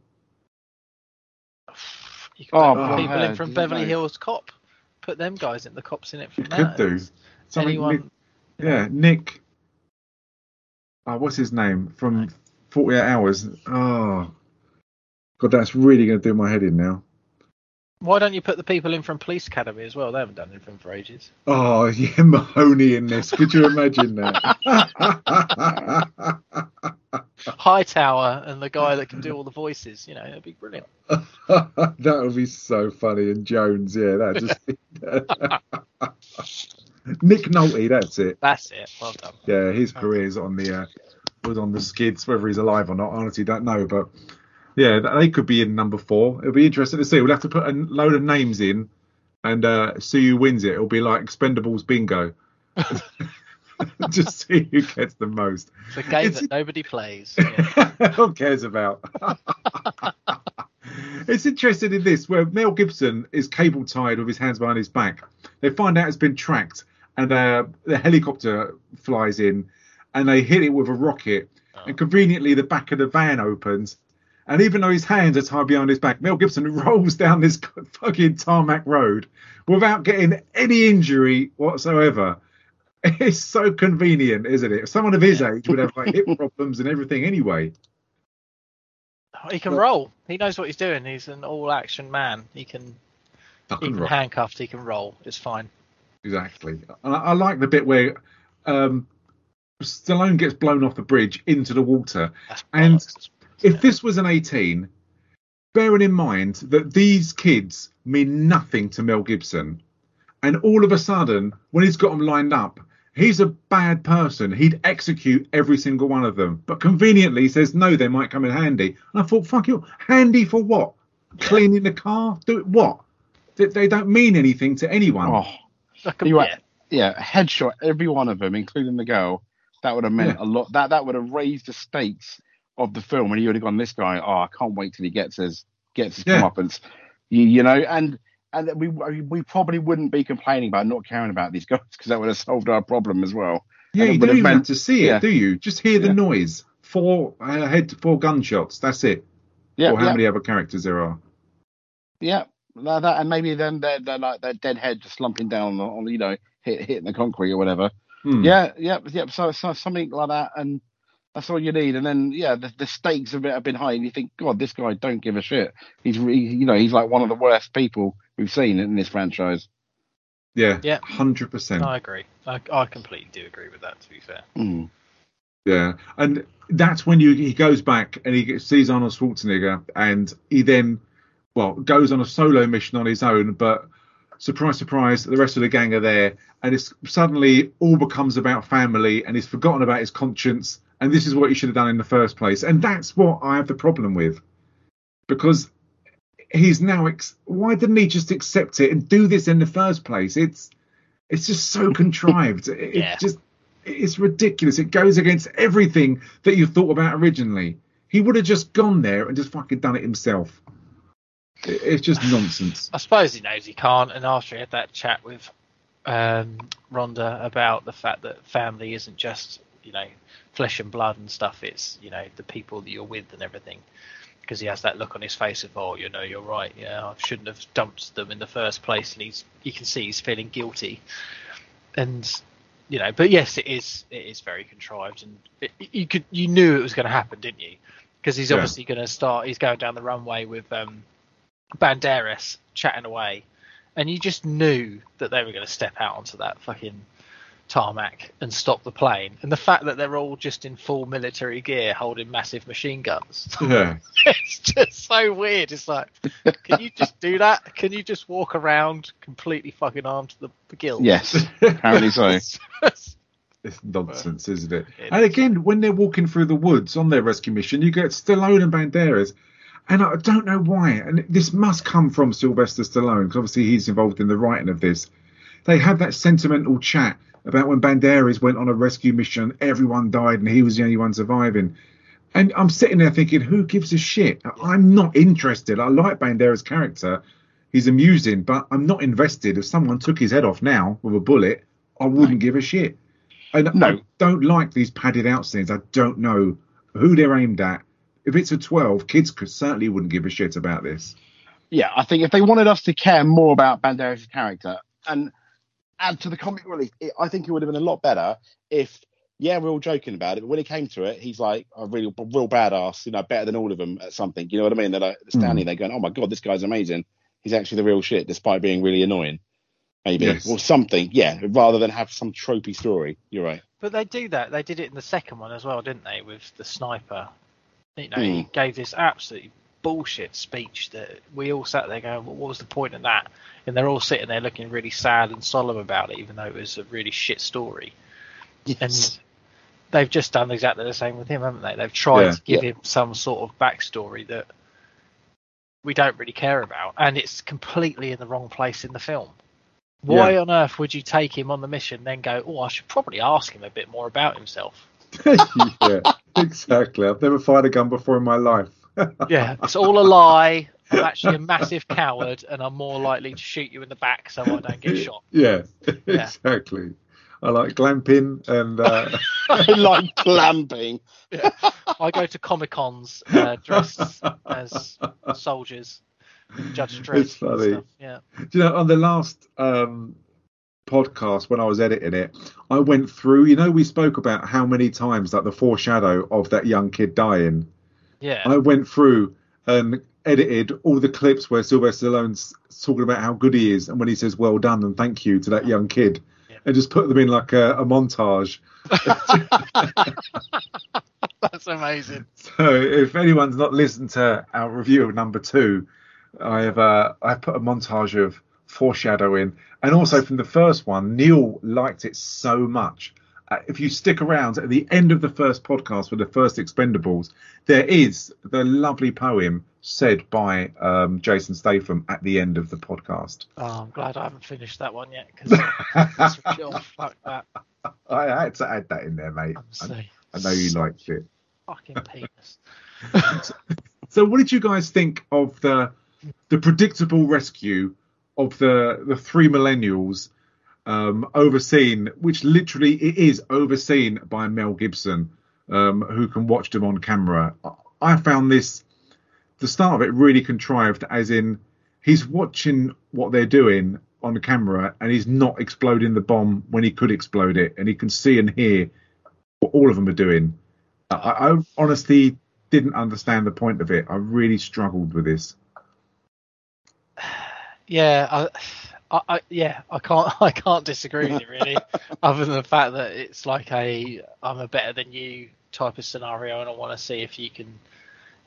You could Oh, put well, people in from Beverly know. Hills Cop. Put them guys in the cops in it from You that. could do. Something Anyone? Yeah, Nick. Oh, what's his name from 48 Hours? Oh, God, that's really going to do my head in now. Why don't you put the people in from Police Academy as well? They haven't done anything for ages. Oh, [laughs] yeah, Mahoney in this. Could you imagine that? [laughs] Hightower and the guy that can do all the voices. You know, it'd be brilliant. [laughs] that would be so funny. And Jones, yeah, that just. Nick Nolte, that's it. That's it. Well done. Yeah, his career's on the uh, was on the skids. Whether he's alive or not, I honestly don't know. But yeah, they could be in number four. It'll be interesting to see. We'll have to put a load of names in and uh, see who wins it. It'll be like Expendables bingo. [laughs] Just see who gets the most. It's a game It's- that nobody plays. [laughs] Yeah. Who cares about? [laughs] it's interesting in this where Mel Gibson is cable tied with his hands behind his back. They find out it's been tracked, and uh, the helicopter flies in, and they hit it with a rocket. And conveniently, the back of the van opens, and even though his hands are tied behind his back, Mel Gibson [laughs] rolls down this fucking tarmac road without getting any injury whatsoever. [laughs] It's so convenient, isn't it? Someone of his age would have like hip problems and everything anyway. He can Well- roll. He knows what he's doing. He's an all-action man. He can, even rock. handcuffed, he can roll. It's fine. Exactly. And I, I like the bit where um, Stallone gets blown off the bridge into the water. That's And bollocks. If this was an 18, bearing in mind that these kids mean nothing to Mel Gibson, and all of a sudden, when he's got them lined up, he's a bad person. He'd execute every single one of them. But conveniently, he says, no, they might come in handy. And I thought, fuck you. Handy for what? Cleaning the car? Do it what? They, they don't mean anything to anyone. Oh, Like a- yeah. yeah, headshot every one of them, including the girl. That would have meant Yeah. a lot. That that would have raised the stakes of the film, and you would have gone, "This guy, oh, I can't wait till he gets his gets his Yeah. comeuppance." You, you know, and and we we probably wouldn't be complaining about not caring about these [laughs] guys because that would have solved our problem as well. Yeah, you would don't even meant- have to see it, yeah. do you? Just hear the Yeah. noise. Four uh, head, four gunshots. That's it. Yeah, or how yeah, many other characters there are? yeah. Like that, and maybe then they're, they're like their dead head just slumping down on, on you know hit, hitting the concrete or whatever. Hmm. Yeah, yeah, yeah. So, so something like that, and that's all you need. And then yeah, the, the stakes have been, have been high, and you think, God, this guy don't give a shit. He's re, you know he's like one of the worst people we've seen in this franchise. Yeah, Yeah. hundred percent. I agree. I, I completely do agree with that. To be fair. Mm. Yeah, and that's when you he goes back and he sees Arnold Schwarzenegger, and he then, well, goes on a solo mission on his own. But surprise, surprise, the rest of the gang are there, and it's suddenly all becomes about family, and he's forgotten about his conscience, and this is what he should have done in the first place, and that's what I have the problem with, because he's now ex- why didn't he just accept it and do this in the first place? It's it's just so [laughs] contrived. It, it Yeah. just it's ridiculous. It goes against everything that you thought about originally. He would have just gone there and just fucking done it himself. It- It's just [sighs] nonsense. I suppose he knows he can't, and after he had that chat with um, Ronda about the fact that family isn't just you know flesh and blood and stuff; it's you know the people that you're with and everything. Because he has that look on his face of, oh, you know, you're right. Yeah, I shouldn't have dumped them in the first place, and he's you can see he's feeling guilty. And you know, but yes, it is it is very contrived, and it, you could you knew it was going to happen, didn't you? Because he's Yeah. obviously going to start. He's going down the runway with um, Banderas chatting away, and you just knew that they were going to step out onto that fucking tarmac and stop the plane. And the fact that they're all just in full military gear, holding massive machine guns, [laughs] Yeah. it's just so weird. It's like, can you just do that? Can you just walk around completely fucking armed to the, the gills? Yes, [laughs] apparently so. It's nonsense, isn't it? It and is. again, when they're walking through the woods on their rescue mission, you get Stallone and Banderas, and I don't know why. And this must come from Sylvester Stallone, because obviously he's involved in the writing of this. They have that sentimental chat about when Banderas went on a rescue mission, everyone died, and he was the only one surviving. And I'm sitting there thinking, who gives a shit? I'm not interested. I like Banderas' character. He's amusing, but I'm not invested. If someone took his head off now with a bullet, I wouldn't give a shit. And No. I don't like these padded out scenes. I don't know who they're aimed at. If it's a 12, kids could certainly wouldn't give a shit about this. yeah, I think if they wanted us to care more about Banderas' character and add to the comic relief, it, I think it would have been a lot better if, yeah, we're all joking about it, but when it came to it, he's like a real, real badass, you know, better than all of them at something. You know what I mean? They're like standing there going, "Oh my god, this guy's amazing. He's actually the real shit, despite being really annoying." Maybe Yes. or something, yeah. Rather than have some tropey story. You're right. But they do that. They did it in the second one as well, didn't they? With the sniper. You know, he Mm. gave this absolutely bullshit speech that we all sat there going, well, "What was the point of that?" And they're all sitting there looking really sad and solemn about it, even though it was a really shit story. And they've just done exactly the same with him, haven't they? They've tried Yeah. to give Yeah. him some sort of backstory that we don't really care about, and it's completely in the wrong place in the film. Why Yeah. on earth would you take him on the mission, then go, "Oh, I should probably ask him a bit more about himself"? [laughs] yeah, exactly. I've never fired a gun before in my life. Yeah, it's all a lie. I'm actually a massive coward, and I'm more likely to shoot you in the back so I don't get shot. [laughs] Yeah, Yeah. exactly. I like glamping and uh, [laughs] I like clamping. I go to comic cons uh, dressed as soldiers, Judge Dredd. It's and funny. Yeah. Do you know, on the last um, podcast when I was editing it, I went through. You know, we spoke about how many times like the foreshadow of that young kid dying. Yeah. I went through and edited all the clips where Sylvester Stallone's talking about how good he is, and when he says "well done" and "thank you" to that young kid, Yeah. and just put them in like a, a montage. [laughs] That's amazing. So if anyone's not listened to our review of number two, I have uh, I put a montage of foreshadowing, and also from the first one, Neil liked it so much. Uh, if you stick around at the end of the first podcast for the first Expendables, there is the lovely poem said by um, Jason Statham at the end of the podcast. Oh, I'm glad I haven't finished that one yet because oh, [laughs] fuck that. I had to add that in there, mate. I, I know you liked it. fucking penis. [laughs] So, what did you guys think of the the predictable rescue of the the three millennials um, overseen, which literally it is overseen by Mel Gibson, um, who can watch them on camera. I found this the start of it really contrived, as in he's watching what they're doing on camera and he's not exploding the bomb when he could explode it, and he can see and hear what all of them are doing. I, I honestly didn't understand the point of it. I really struggled with this. [sighs] Yeah, I, I, yeah, I can't, [laughs] I can't disagree with you really, [laughs] other than the fact that it's like a I'm a better than you type of scenario, and I want to see if you can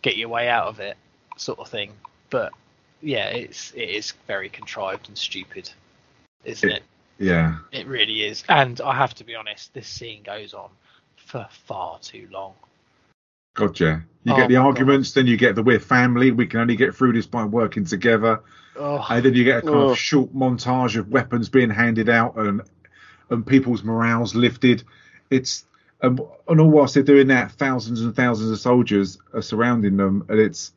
get your way out of it, sort of thing. But yeah, it's it is very contrived and stupid, isn't it? Yeah, It really is. And I have to be honest, this scene goes on for far too long. Gotcha. You Oh get the my arguments, then you get the we're family. We can only get through this by working together. Oh, and then you get a kind Oh. of short montage of weapons being handed out and and people's morales lifted. It's um, and all whilst they're doing that, thousands and thousands of soldiers are surrounding them, and it's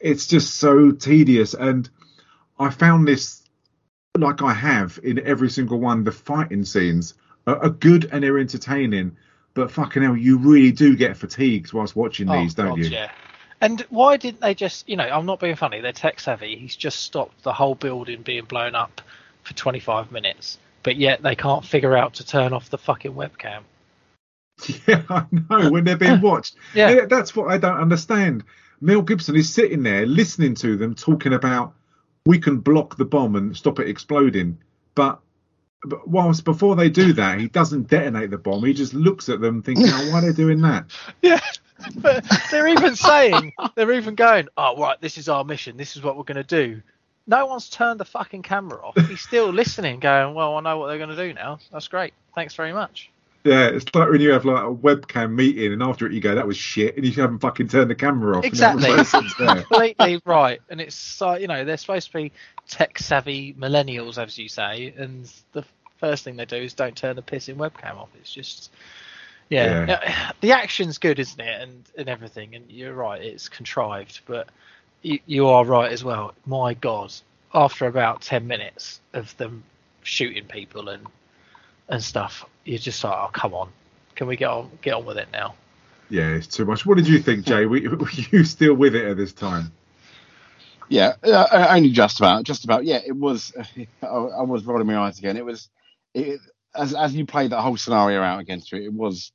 it's just so tedious. And I found this, like I have in every single one, the fighting scenes are, are good and they're entertaining. But fucking hell, you really do get fatigued whilst watching oh, these, don't God, you? Yeah. And why didn't they just, you know, I'm not being funny, they're tech savvy. He's just stopped the whole building being blown up for 25 minutes, but yet they can't figure out to turn off the fucking webcam. [laughs] Yeah, I know. When they're being watched, [laughs] Yeah. That's what I don't understand. Mel Gibson is sitting there listening to them talking about we can block the bomb and stop it exploding, but whilst before they do that, he doesn't detonate the bomb. He just looks at them thinking, oh, why are they doing that? [laughs] Yeah. But they're even saying, they're even going, oh, right, this is our mission. This is what we're going to do. No one's turned the fucking camera off. He's still listening, going, well, I know what they're going to do now. That's great. Thanks very much. Yeah, it's like when you have like a webcam meeting and after it you go, that was shit, and you haven't fucking turned the camera off. and the other Exactly. [laughs] Completely right. And it's, uh, you know, they're supposed to be tech savvy millennials, as you say, and the first thing they do is don't turn the pissing webcam off. It's just. Yeah. Yeah. the action's good, isn't it, and and everything. And you're right, it's contrived, but you, you are right as well. My God, after about ten minutes of them shooting people and and stuff, you're just like, oh come on, can we get on get on with it now? Yeah, it's too much. What did you think, Jay? Were, were you still with it at this time? Yeah, uh, only just about, just about. Yeah, it was. [laughs] I, I was rolling my eyes again. It was, it, as as you played that whole scenario out against it, it was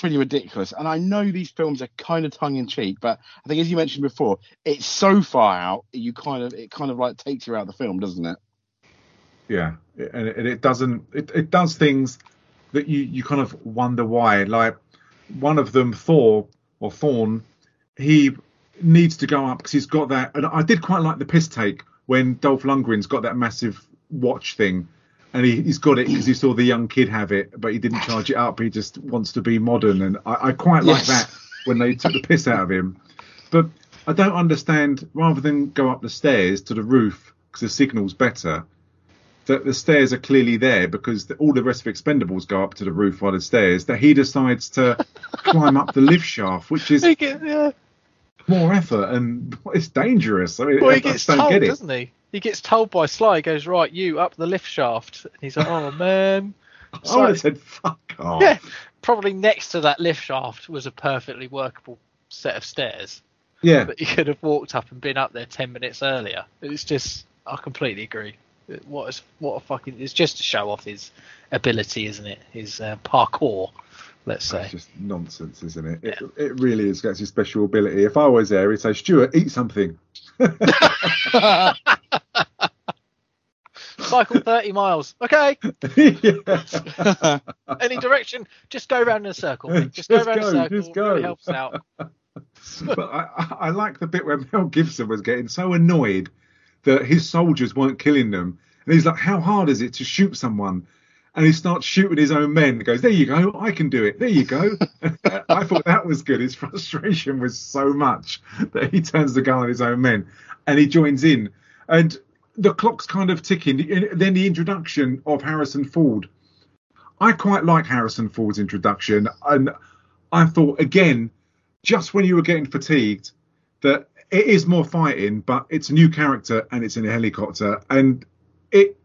pretty ridiculous. And I know these films are kind of tongue in cheek, but I think as you mentioned before, it's so far out, you kind of it kind of like takes you out of the film, doesn't it? Yeah, and it, it doesn't. It, it does things that you you kind of wonder why. Like one of them, Thor or Thorn, he needs to go up because he's got that. And I did quite like the piss take when Dolph Lundgren's got that massive watch thing, and he, he's got it because he saw the young kid have it, but he didn't charge it up. He just wants to be modern, and I, I quite like Yes. that when they took the piss out of him. But I don't understand. Rather than go up the stairs to the roof because the signal's better that the stairs are clearly there because the, all the rest of Expendables go up to the roof by the stairs. That he decides to [laughs] climb up the lift shaft, which is yeah. More effort and [laughs] it's dangerous. I mean, Well, he gets told, get doesn't he? He gets told by Sly. He goes, right, you up the lift shaft. And he's like, oh [laughs] man. I would have said fuck off. yeah, probably next to that lift shaft was a perfectly workable set of stairs. Yeah, But he could have walked up and been up there ten minutes earlier. It's just, I completely agree. What is what a fucking? It's just to show off his ability, isn't it? His uh, parkour, let's say. It's just nonsense, isn't it? It, it really is. That's his special ability. If I was there, he'd say, "Stuart, eat something." [laughs] Cycle thirty miles. Okay, [laughs] yeah. [laughs] any direction. Just go around in a circle. mate. Just, go Just around go, in a circle. just go. Really helps out. but I, I like the bit where Mel Gibson was getting so annoyed that his soldiers weren't killing them, and he's like, "How hard is it to shoot someone?" And he starts shooting his own men. He goes, "There you go, I can do it. There you go." [laughs] [laughs] I thought that was good. His frustration was so much that he turns the gun on his own men, and he joins in. And the clock's kind of ticking. Then the introduction of Harrison Ford. I quite like Harrison Ford's introduction, and I thought again, just when you were getting fatigued, that it is more fighting, but it's a new character and it's in a helicopter, and it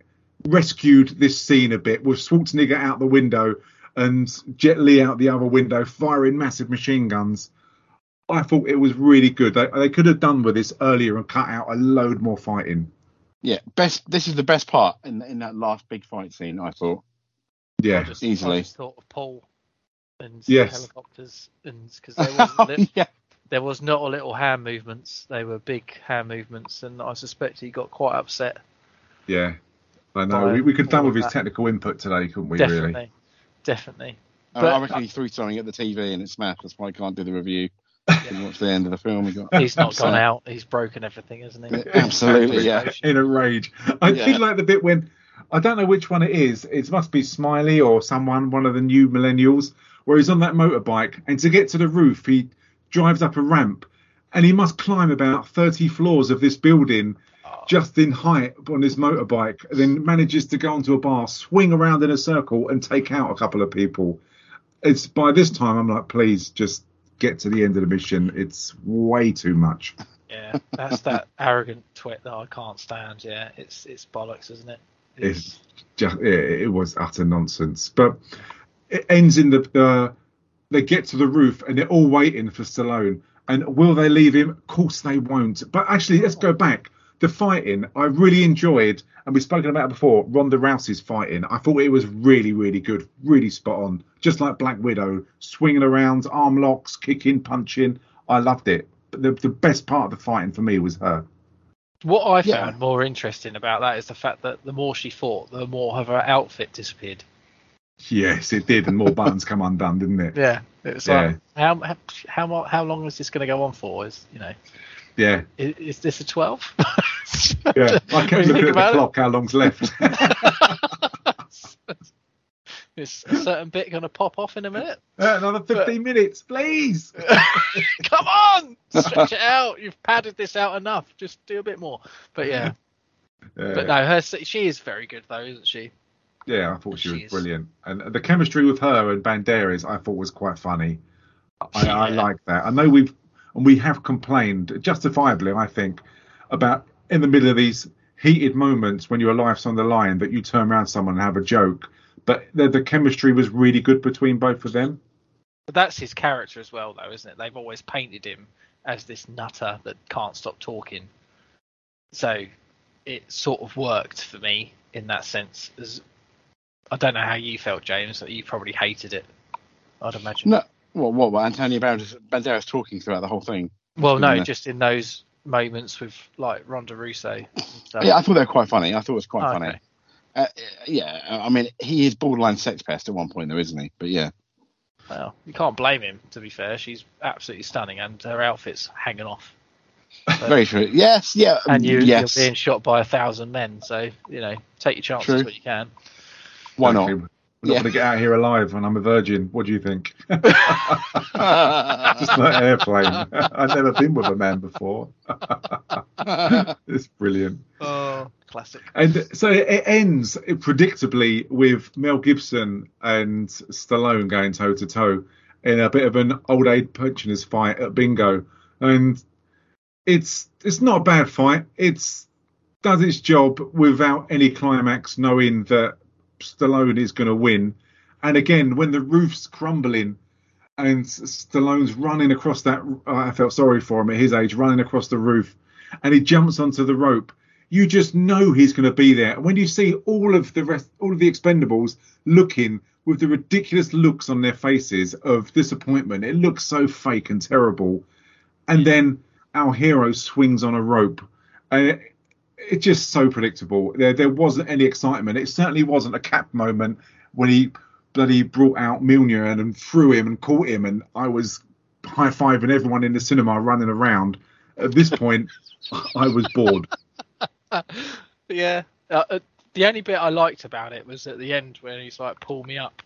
rescued this scene a bit with Schwarzenegger out the window and Jet Li out the other window firing massive machine guns. I thought it was really good. They, they could have done with this earlier and cut out a load more fighting. Yeah, best. This is the best part in in that last big fight scene. I thought. Yeah, I just, easily. I just thought of Paul and Yes. helicopters, and because there was [laughs] li- yeah. there was not a little hand movements; they were big hand movements, and I suspect he got quite upset. yeah. I know. We, we could have done with his that. technical input today, couldn't we? definitely, Really? definitely. I- But- I reckon he threw something at the TV and it smashed. That's why I can't do the review. [laughs] Didn't watch the end of the film. We got. He's not So- gone out; he's broken everything, hasn't he? Absolutely, yeah. [laughs] in a rage. I Yeah. did like the bit when I don't know which one it is. It must be Smiley or someone, one of the new millennials, where he's on that motorbike, and to get to the roof, he drives up a ramp, and he must climb about thirty floors of this building. Just in height on his motorbike, then manages to go onto a bar, swing around in a circle, and take out a couple of people. It's by this time I'm like, please just get to the end of the mission. It's way too much. Yeah, that's that arrogant twit that I can't stand. Yeah, it's it's bollocks, isn't it? It's just yeah, it was utter nonsense. But it ends in the uh, they get to the roof and they're all waiting for Stallone. And will they leave him? Of course they won't. But actually, let's go back. The fighting I really enjoyed, and we've spoken about it before. Ronda Rousey's fighting, I thought it was really, really good, really spot on. Just like Black Widow, swinging around, arm locks, kicking, punching. I loved it. But the, the best part of the fighting for me was her. What I Yeah. found more interesting about that is the fact that the more she fought, the more of her outfit disappeared. Yes, it did, and more [laughs] buttons come undone, didn't it? Yeah, it was Yeah. like how how how how long is this going to go on for? Is you know Yeah, is, is this a twelve? [laughs] Yeah, I kept looking at the it. clock, how long's left. [laughs] Is a certain bit going to pop off in a minute? Uh, Another 15 minutes, please. [laughs] Come on, stretch it out. You've padded this out enough. Just do a bit more. But yeah, Yeah, but no, her she is very good though, isn't she? yeah, I thought she was She is. brilliant. And the chemistry with her and Banderas, I thought was quite funny. I, I like that. I know we've, and we have complained, justifiably, I think, about in the middle of these heated moments when your life's on the line that you turn around someone and have a joke. But the, the chemistry was really good between both of them. But that's his character as well, though, isn't it? They've always painted him as this nutter that can't stop talking. So it sort of worked for me in that sense. As I don't know how you felt, James. That you probably hated it. I'd imagine. No, what? What? what Antonio Banderas, Banderas talking throughout the whole thing. well, no, Yeah. just in those moments with like Ronda Rousey. Yeah, I thought they were quite funny. I thought it was quite Oh, funny. okay. Uh, yeah, I mean, he is borderline sex pest at one point, though, isn't he? But yeah, Well, you can't blame him. To be fair, she's absolutely stunning, and her outfit's hanging off. [laughs] So- very true. Yes, yeah, and you, yes. you're being shot by a thousand men. So you know, take your chances True. what you can. Why not? We're not Yeah. going to get out here alive when I'm a virgin. What do you think? [laughs] Just an airplane. [laughs] I've never been with a man before. [laughs] it's brilliant. Oh, classic. And so it it ends predictably with Mel Gibson and Stallone going toe to toe in a bit of an old age pensioners fight at bingo. And it's it's not a bad fight. It's does its job without any climax, knowing that Stallone is going to win. And again, when the roof's crumbling and Stallone's running across that, oh, I felt sorry for him at his age, running across the roof, and he jumps onto the rope. You just know he's going to be there. And when you see all of the rest, all of the Expendables looking with the ridiculous looks on their faces of disappointment, it looks so fake and terrible. And then our hero swings on a rope. And it, it's just so predictable. There, there wasn't any excitement. It certainly wasn't a cap moment when he bloody brought out Milner and, and threw him and caught him, and I was high fiving everyone in the cinema running around. At this point, [laughs] I was bored. [laughs] yeah. Uh, uh, the only bit I liked about it was at the end when he's like, "Pull me up,"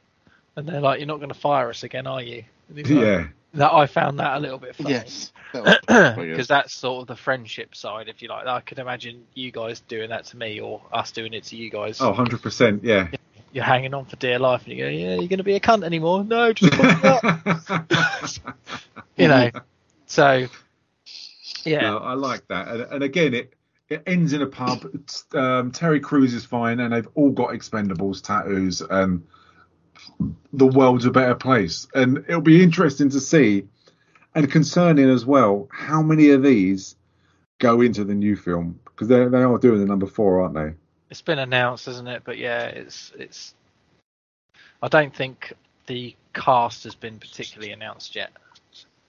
and they're like, "You're not going to fire us again, are you?" And like- Yeah, That I found that a little bit funny. yes, [clears throat] that was pretty good. Because that's sort of the friendship side, if you like. I could imagine you guys doing that to me, or us doing it to you guys. oh, 100 percent, yeah. [laughs] You're hanging on for dear life, and you go, "Yeah, you're going to be a cunt anymore." No, just pull me up. [laughs] you know. So Yeah. No, I like that. And, and again, it it ends in a pub. Um, Terry Crews is fine, and they've all got Expendables tattoos, and the world's a better place. And it'll be interesting to see, and concerning as well, how many of these go into the new film because they they are doing the number four, aren't they? It's been announced, isn't it? But yeah, it's it's. I don't think the cast has been particularly announced yet.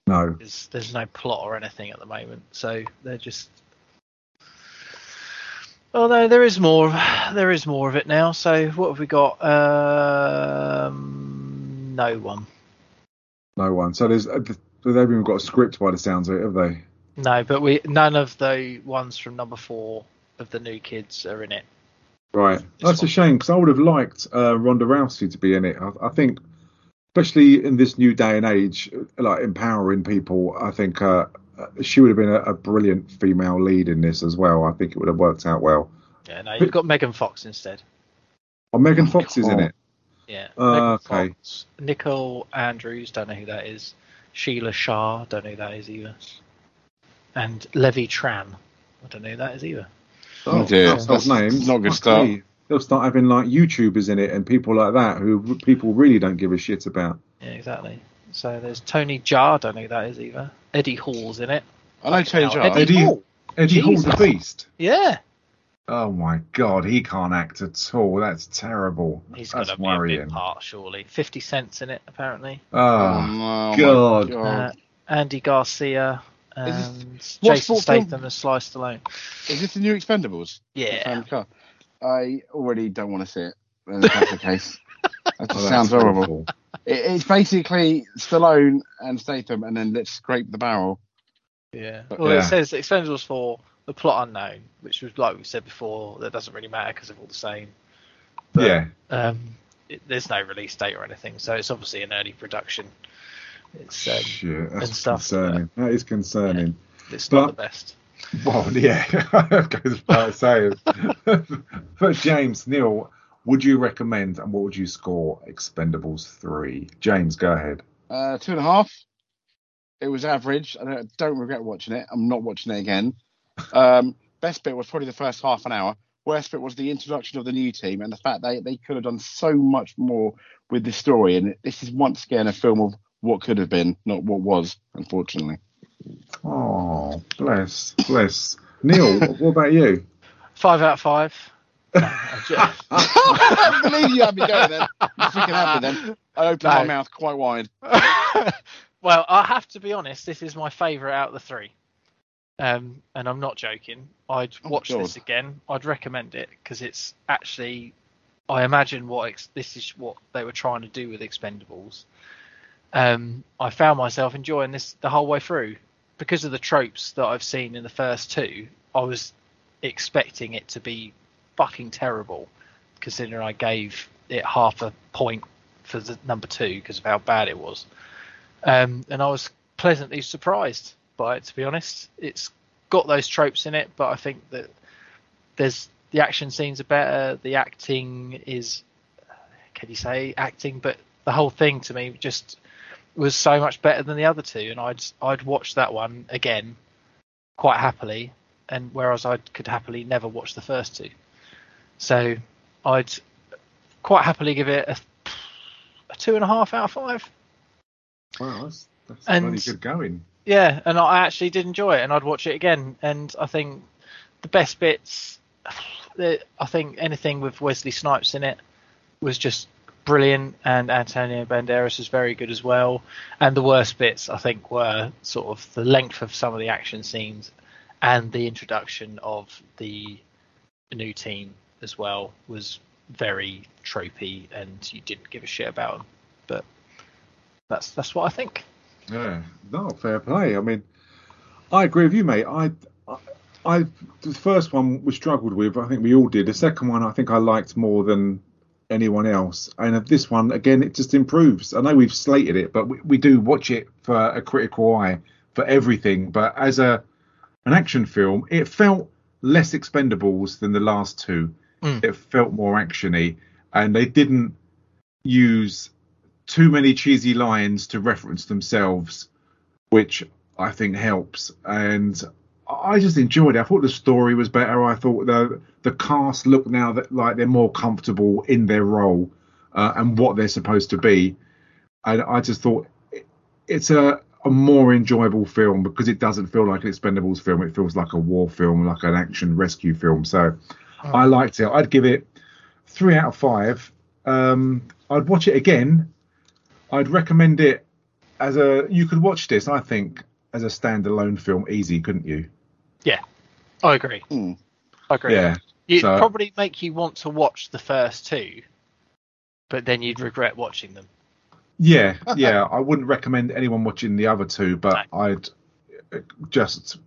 No. There's there's no plot or anything at the moment, so they're just. Although there is more, there is more of it now. So what have we got? Um, no one. No one. So there's uh, they've even got a script by the sounds of it, have they? No, but we none of the ones from number four of the new kids are in it. Right. That's a shame because I would have liked uh, Ronda Rousey to be in it. I, I think, especially in this new day and age, like empowering people, I think uh, uh, she would have been a, a brilliant female lead in this as well. I think it would have worked out well. Yeah, no, you've got Megan Fox instead. Oh, Megan Oh, Fox is in it. Yeah. Uh, okay. Fox, Nicole Andrews, don't know who that is. Sheila Shah, don't know who that is either. And Levy Tran, I don't know who that is either. Oh, dear. That's not That's names. not good Fuck start. They'll start having like YouTubers in it and people like that who people really don't give a shit about. Yeah, exactly. So there's Tony Jaa, don't know who that is either. Eddie Hall's in it. I know Tony Now, Jaa. Eddie Eddie- Hall. Eddie Hall the Beast. Yeah, Oh my god, he can't act at all. That's terrible. he's That's got to be a worrying. big part, surely. 50 Cent's in it, apparently. Oh, Oh, my God. Uh, Andy Garcia Is this- and Jason what film? Statham and Sly Stallone. Is this the new Expendables? Yeah. I already don't want to see it. That's the case. [laughs] That Oh, just sounds horrible. awful. It, it's basically Stallone and Statham, and then let's scrape the barrel. Yeah. But- Well, Yeah. it says Expendables 4, the plot unknown, which was like we said before, that doesn't really matter because they're all the same. But, yeah, Um, it, there's no release date or anything, so it's obviously an early production. It's um, shit, that's and stuff, concerning. That is concerning. it's But- not the best. Well, [laughs] yeah, goes without saying. but James, Neil, would you recommend and what would you score Expendables three? James, go ahead. Uh, two and a half. It was average. I don't, don't regret watching it. I'm not watching it again. Um, best bit was probably the first half an hour. Worst bit was the introduction of the new team and the fact they, they could have done so much more with the story. And this is once again a film of what could have been, not what was, unfortunately. Oh, bless, bless. Neil, what about you? Five out of five. No, I'm ju- [laughs] believe you had me going then. You freaking had me then. I opened my mouth quite wide. [laughs] well, I have to be honest. This is my favourite out of the three, um, and I'm not joking. I'd Oh, watch God. this again. I'd recommend it because it's actually, I imagine what ex- this is what they were trying to do with Expendables. Um, I found myself enjoying this the whole way through because of the tropes that I've seen in the first two. I was expecting it to be fucking terrible, considering I gave it half a point for the number two because of how bad it was. Um, and I was pleasantly surprised by it, to be honest. It's got those tropes in it, but I think that there's the action scenes are better. The acting is, can you say acting? But the whole thing to me just was so much better than the other two, and I'd I'd watch that one again quite happily, and whereas I could happily never watch the first two. So I'd quite happily give it a, a two and a half out of five. Wow, that's, that's And- good going. Yeah, and I actually did enjoy it, and I'd watch it again. And I think the best bits, I think anything with Wesley Snipes in it was just brilliant, and Antonio Banderas was very good as well. And the worst bits, I think, were sort of the length of some of the action scenes and the introduction of the new team as well was very tropey, and you didn't give a shit about them. But that's that's what I think. Yeah, no, fair play. I mean, I agree with you, mate. I, I, I, the first one we struggled with. I think we all did. The second one, I think I liked more than anyone else. And this one, again, it just improves. I know we've slated it, but we, we do watch it for a critical eye for everything. But as a an action film, it felt less Expendables than the last two. Mm. It felt more actiony, and they didn't use too many cheesy lines to reference themselves, which I think helps. And I just enjoyed it. I thought the story was better. I thought the the cast look now that like they're more comfortable in their role uh, and what they're supposed to be. And I just thought it's a a more enjoyable film because it doesn't feel like an Expendables film. It feels like a war film, like an action rescue film. So oh. I liked it. I'd give it three out of five. Um, I'd watch it again. I'd recommend it as a. You could watch this, I think, as a standalone film, easy, couldn't you? Yeah, I agree. Mm. I agree. Yeah, it'd so, probably make you want to watch the first two, but then you'd regret watching them. Yeah, [laughs] yeah. I wouldn't recommend anyone watching the other two, but no. I'd just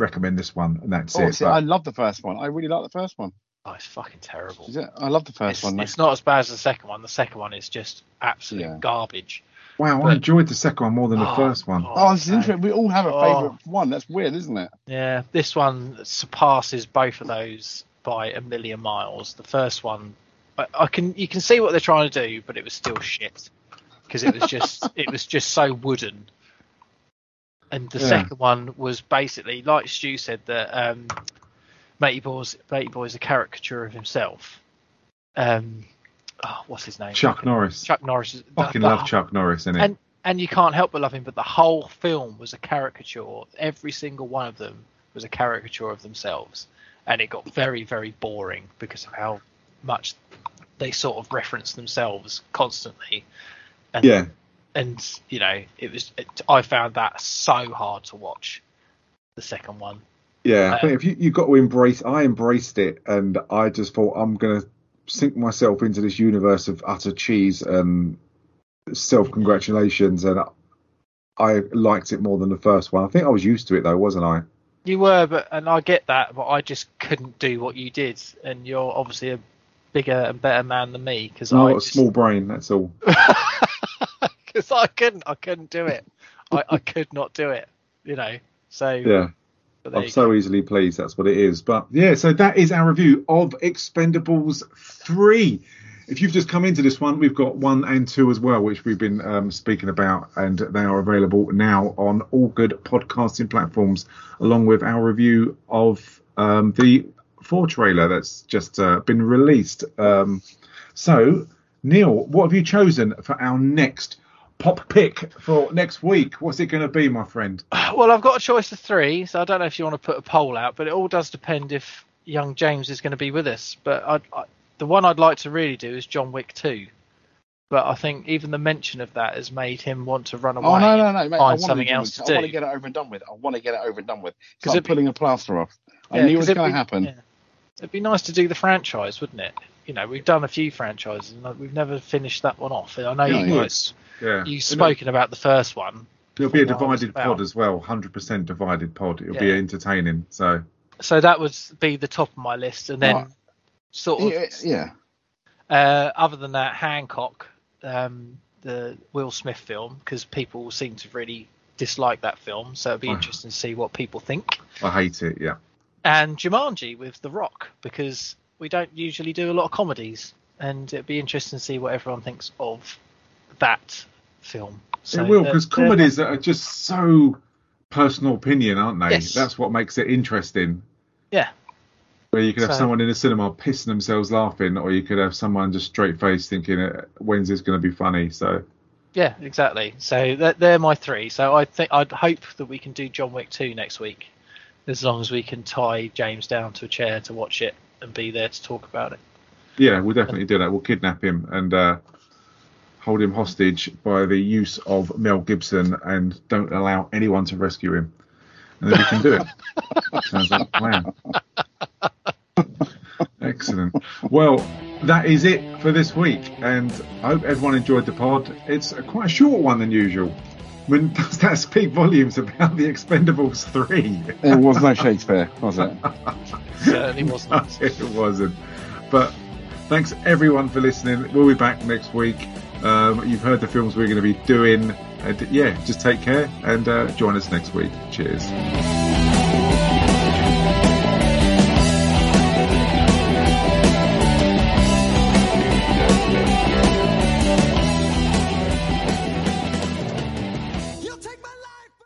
recommend this one, and that's oh, it. See, but... I love the first one. I really like the first one. Oh, it's fucking terrible. I love the first it's, one. It's not as bad as the second one. The second one is just absolute yeah. garbage. Wow, but, I enjoyed the second one more than the oh, first one. Oh, oh this is interesting. We all have a favourite oh. one. That's weird, isn't it? Yeah, this one surpasses both of those by a million miles. The first one, I, I can you can see what they're trying to do, but it was still shit because it was just [laughs] it was just so wooden. And the yeah. second one was basically like Stu said that um, Matey Boy's Matey Boy's a caricature of himself. Um, oh, what's his name? Chuck Norris. Chuck Norris. Fucking the, love [laughs] Chuck Norris, innit? And and you can't help but love him. But the whole film was a caricature. Every single one of them was a caricature of themselves, and it got very very boring because of how much they sort of reference themselves constantly. And, yeah. And you know, it was. It, I found that so hard to watch. The second one. Yeah, I think um, if you you got to embrace, I embraced it, and I just thought I'm gonna sink myself into this universe of utter cheese and self congratulations, and I liked it more than the first one. I think I was used to it though, wasn't I? You were, but and I get that, but I just couldn't do what you did, and you're obviously a bigger and better man than me because I got a small brain. That's all. [laughs] Because I couldn't, I couldn't do it. I, I could not do it. You know, so yeah. I'm so go. easily pleased. That's what it is. But yeah, so that is our review of Expendables 3. If you've just come into this one, we've got one and two as well, which we've been um, speaking about, and they are available now on all good podcasting platforms, along with our review of um, the four trailer that's just uh, been released. Um, so, Neil, what have you chosen for our next pop pick for next week? What's it going to be, my friend? [sighs] Well, I've got a choice of three, so I don't know if you want to put a poll out, but it all does depend if young James is going to be with us. But I, I, the one I'd like to really do is John Wick 2. But I think even the mention of that has made him want to run oh, away. Oh no, no, no, mate! Find something else to I do. I want to get it over and done with. I want to get it over and done with. Because I'm pulling a plaster off. I yeah, knew it was going to happen. Yeah. It'd be nice to do the franchise, wouldn't it? You know, we've done a few franchises and we've never finished that one off. I know yeah, you guys yeah. You've spoken about the first one. It'll be a divided pod as well, 100% divided pod. It'll yeah. be entertaining. So so that would be the top of my list, and then right. sort of yeah. Uh, other than that, Hancock, um, the Will Smith film, because people seem to really dislike that film, so it'd be interesting to see what people think. I hate it, yeah. And Jumanji with The Rock, because we don't usually do a lot of comedies, and it'd be interesting to see what everyone thinks of that film. So, it will because comedies are just so personal opinion, aren't they? Yes. That's what makes it interesting. Yeah. Where you could have so, someone in the cinema pissing themselves laughing, or you could have someone just straight faced thinking, uh, "When's this going to be funny?" So. Yeah, exactly. So they're my three. So I think I'd hope that we can do John Wick two next week, as long as we can tie James down to a chair to watch it and be there to talk about it. Yeah, we'll definitely do that. We'll kidnap him and uh, hold him hostage by the use of Mel Gibson and don't allow anyone to rescue him. And then we can do it. [laughs] Sounds like a plan. [laughs] Excellent. Well, that is it for this week, and I hope everyone enjoyed the pod. It's a quite a short one than usual. I mean, does that speak volumes about the Expendables 3? it was no Shakespeare, was it? [laughs] Certainly wasn't. [laughs] it wasn't. But thanks everyone for listening. We'll be back next week. Um, you've heard the films we're going to be doing. And yeah, just take care and uh, join us next week. Cheers.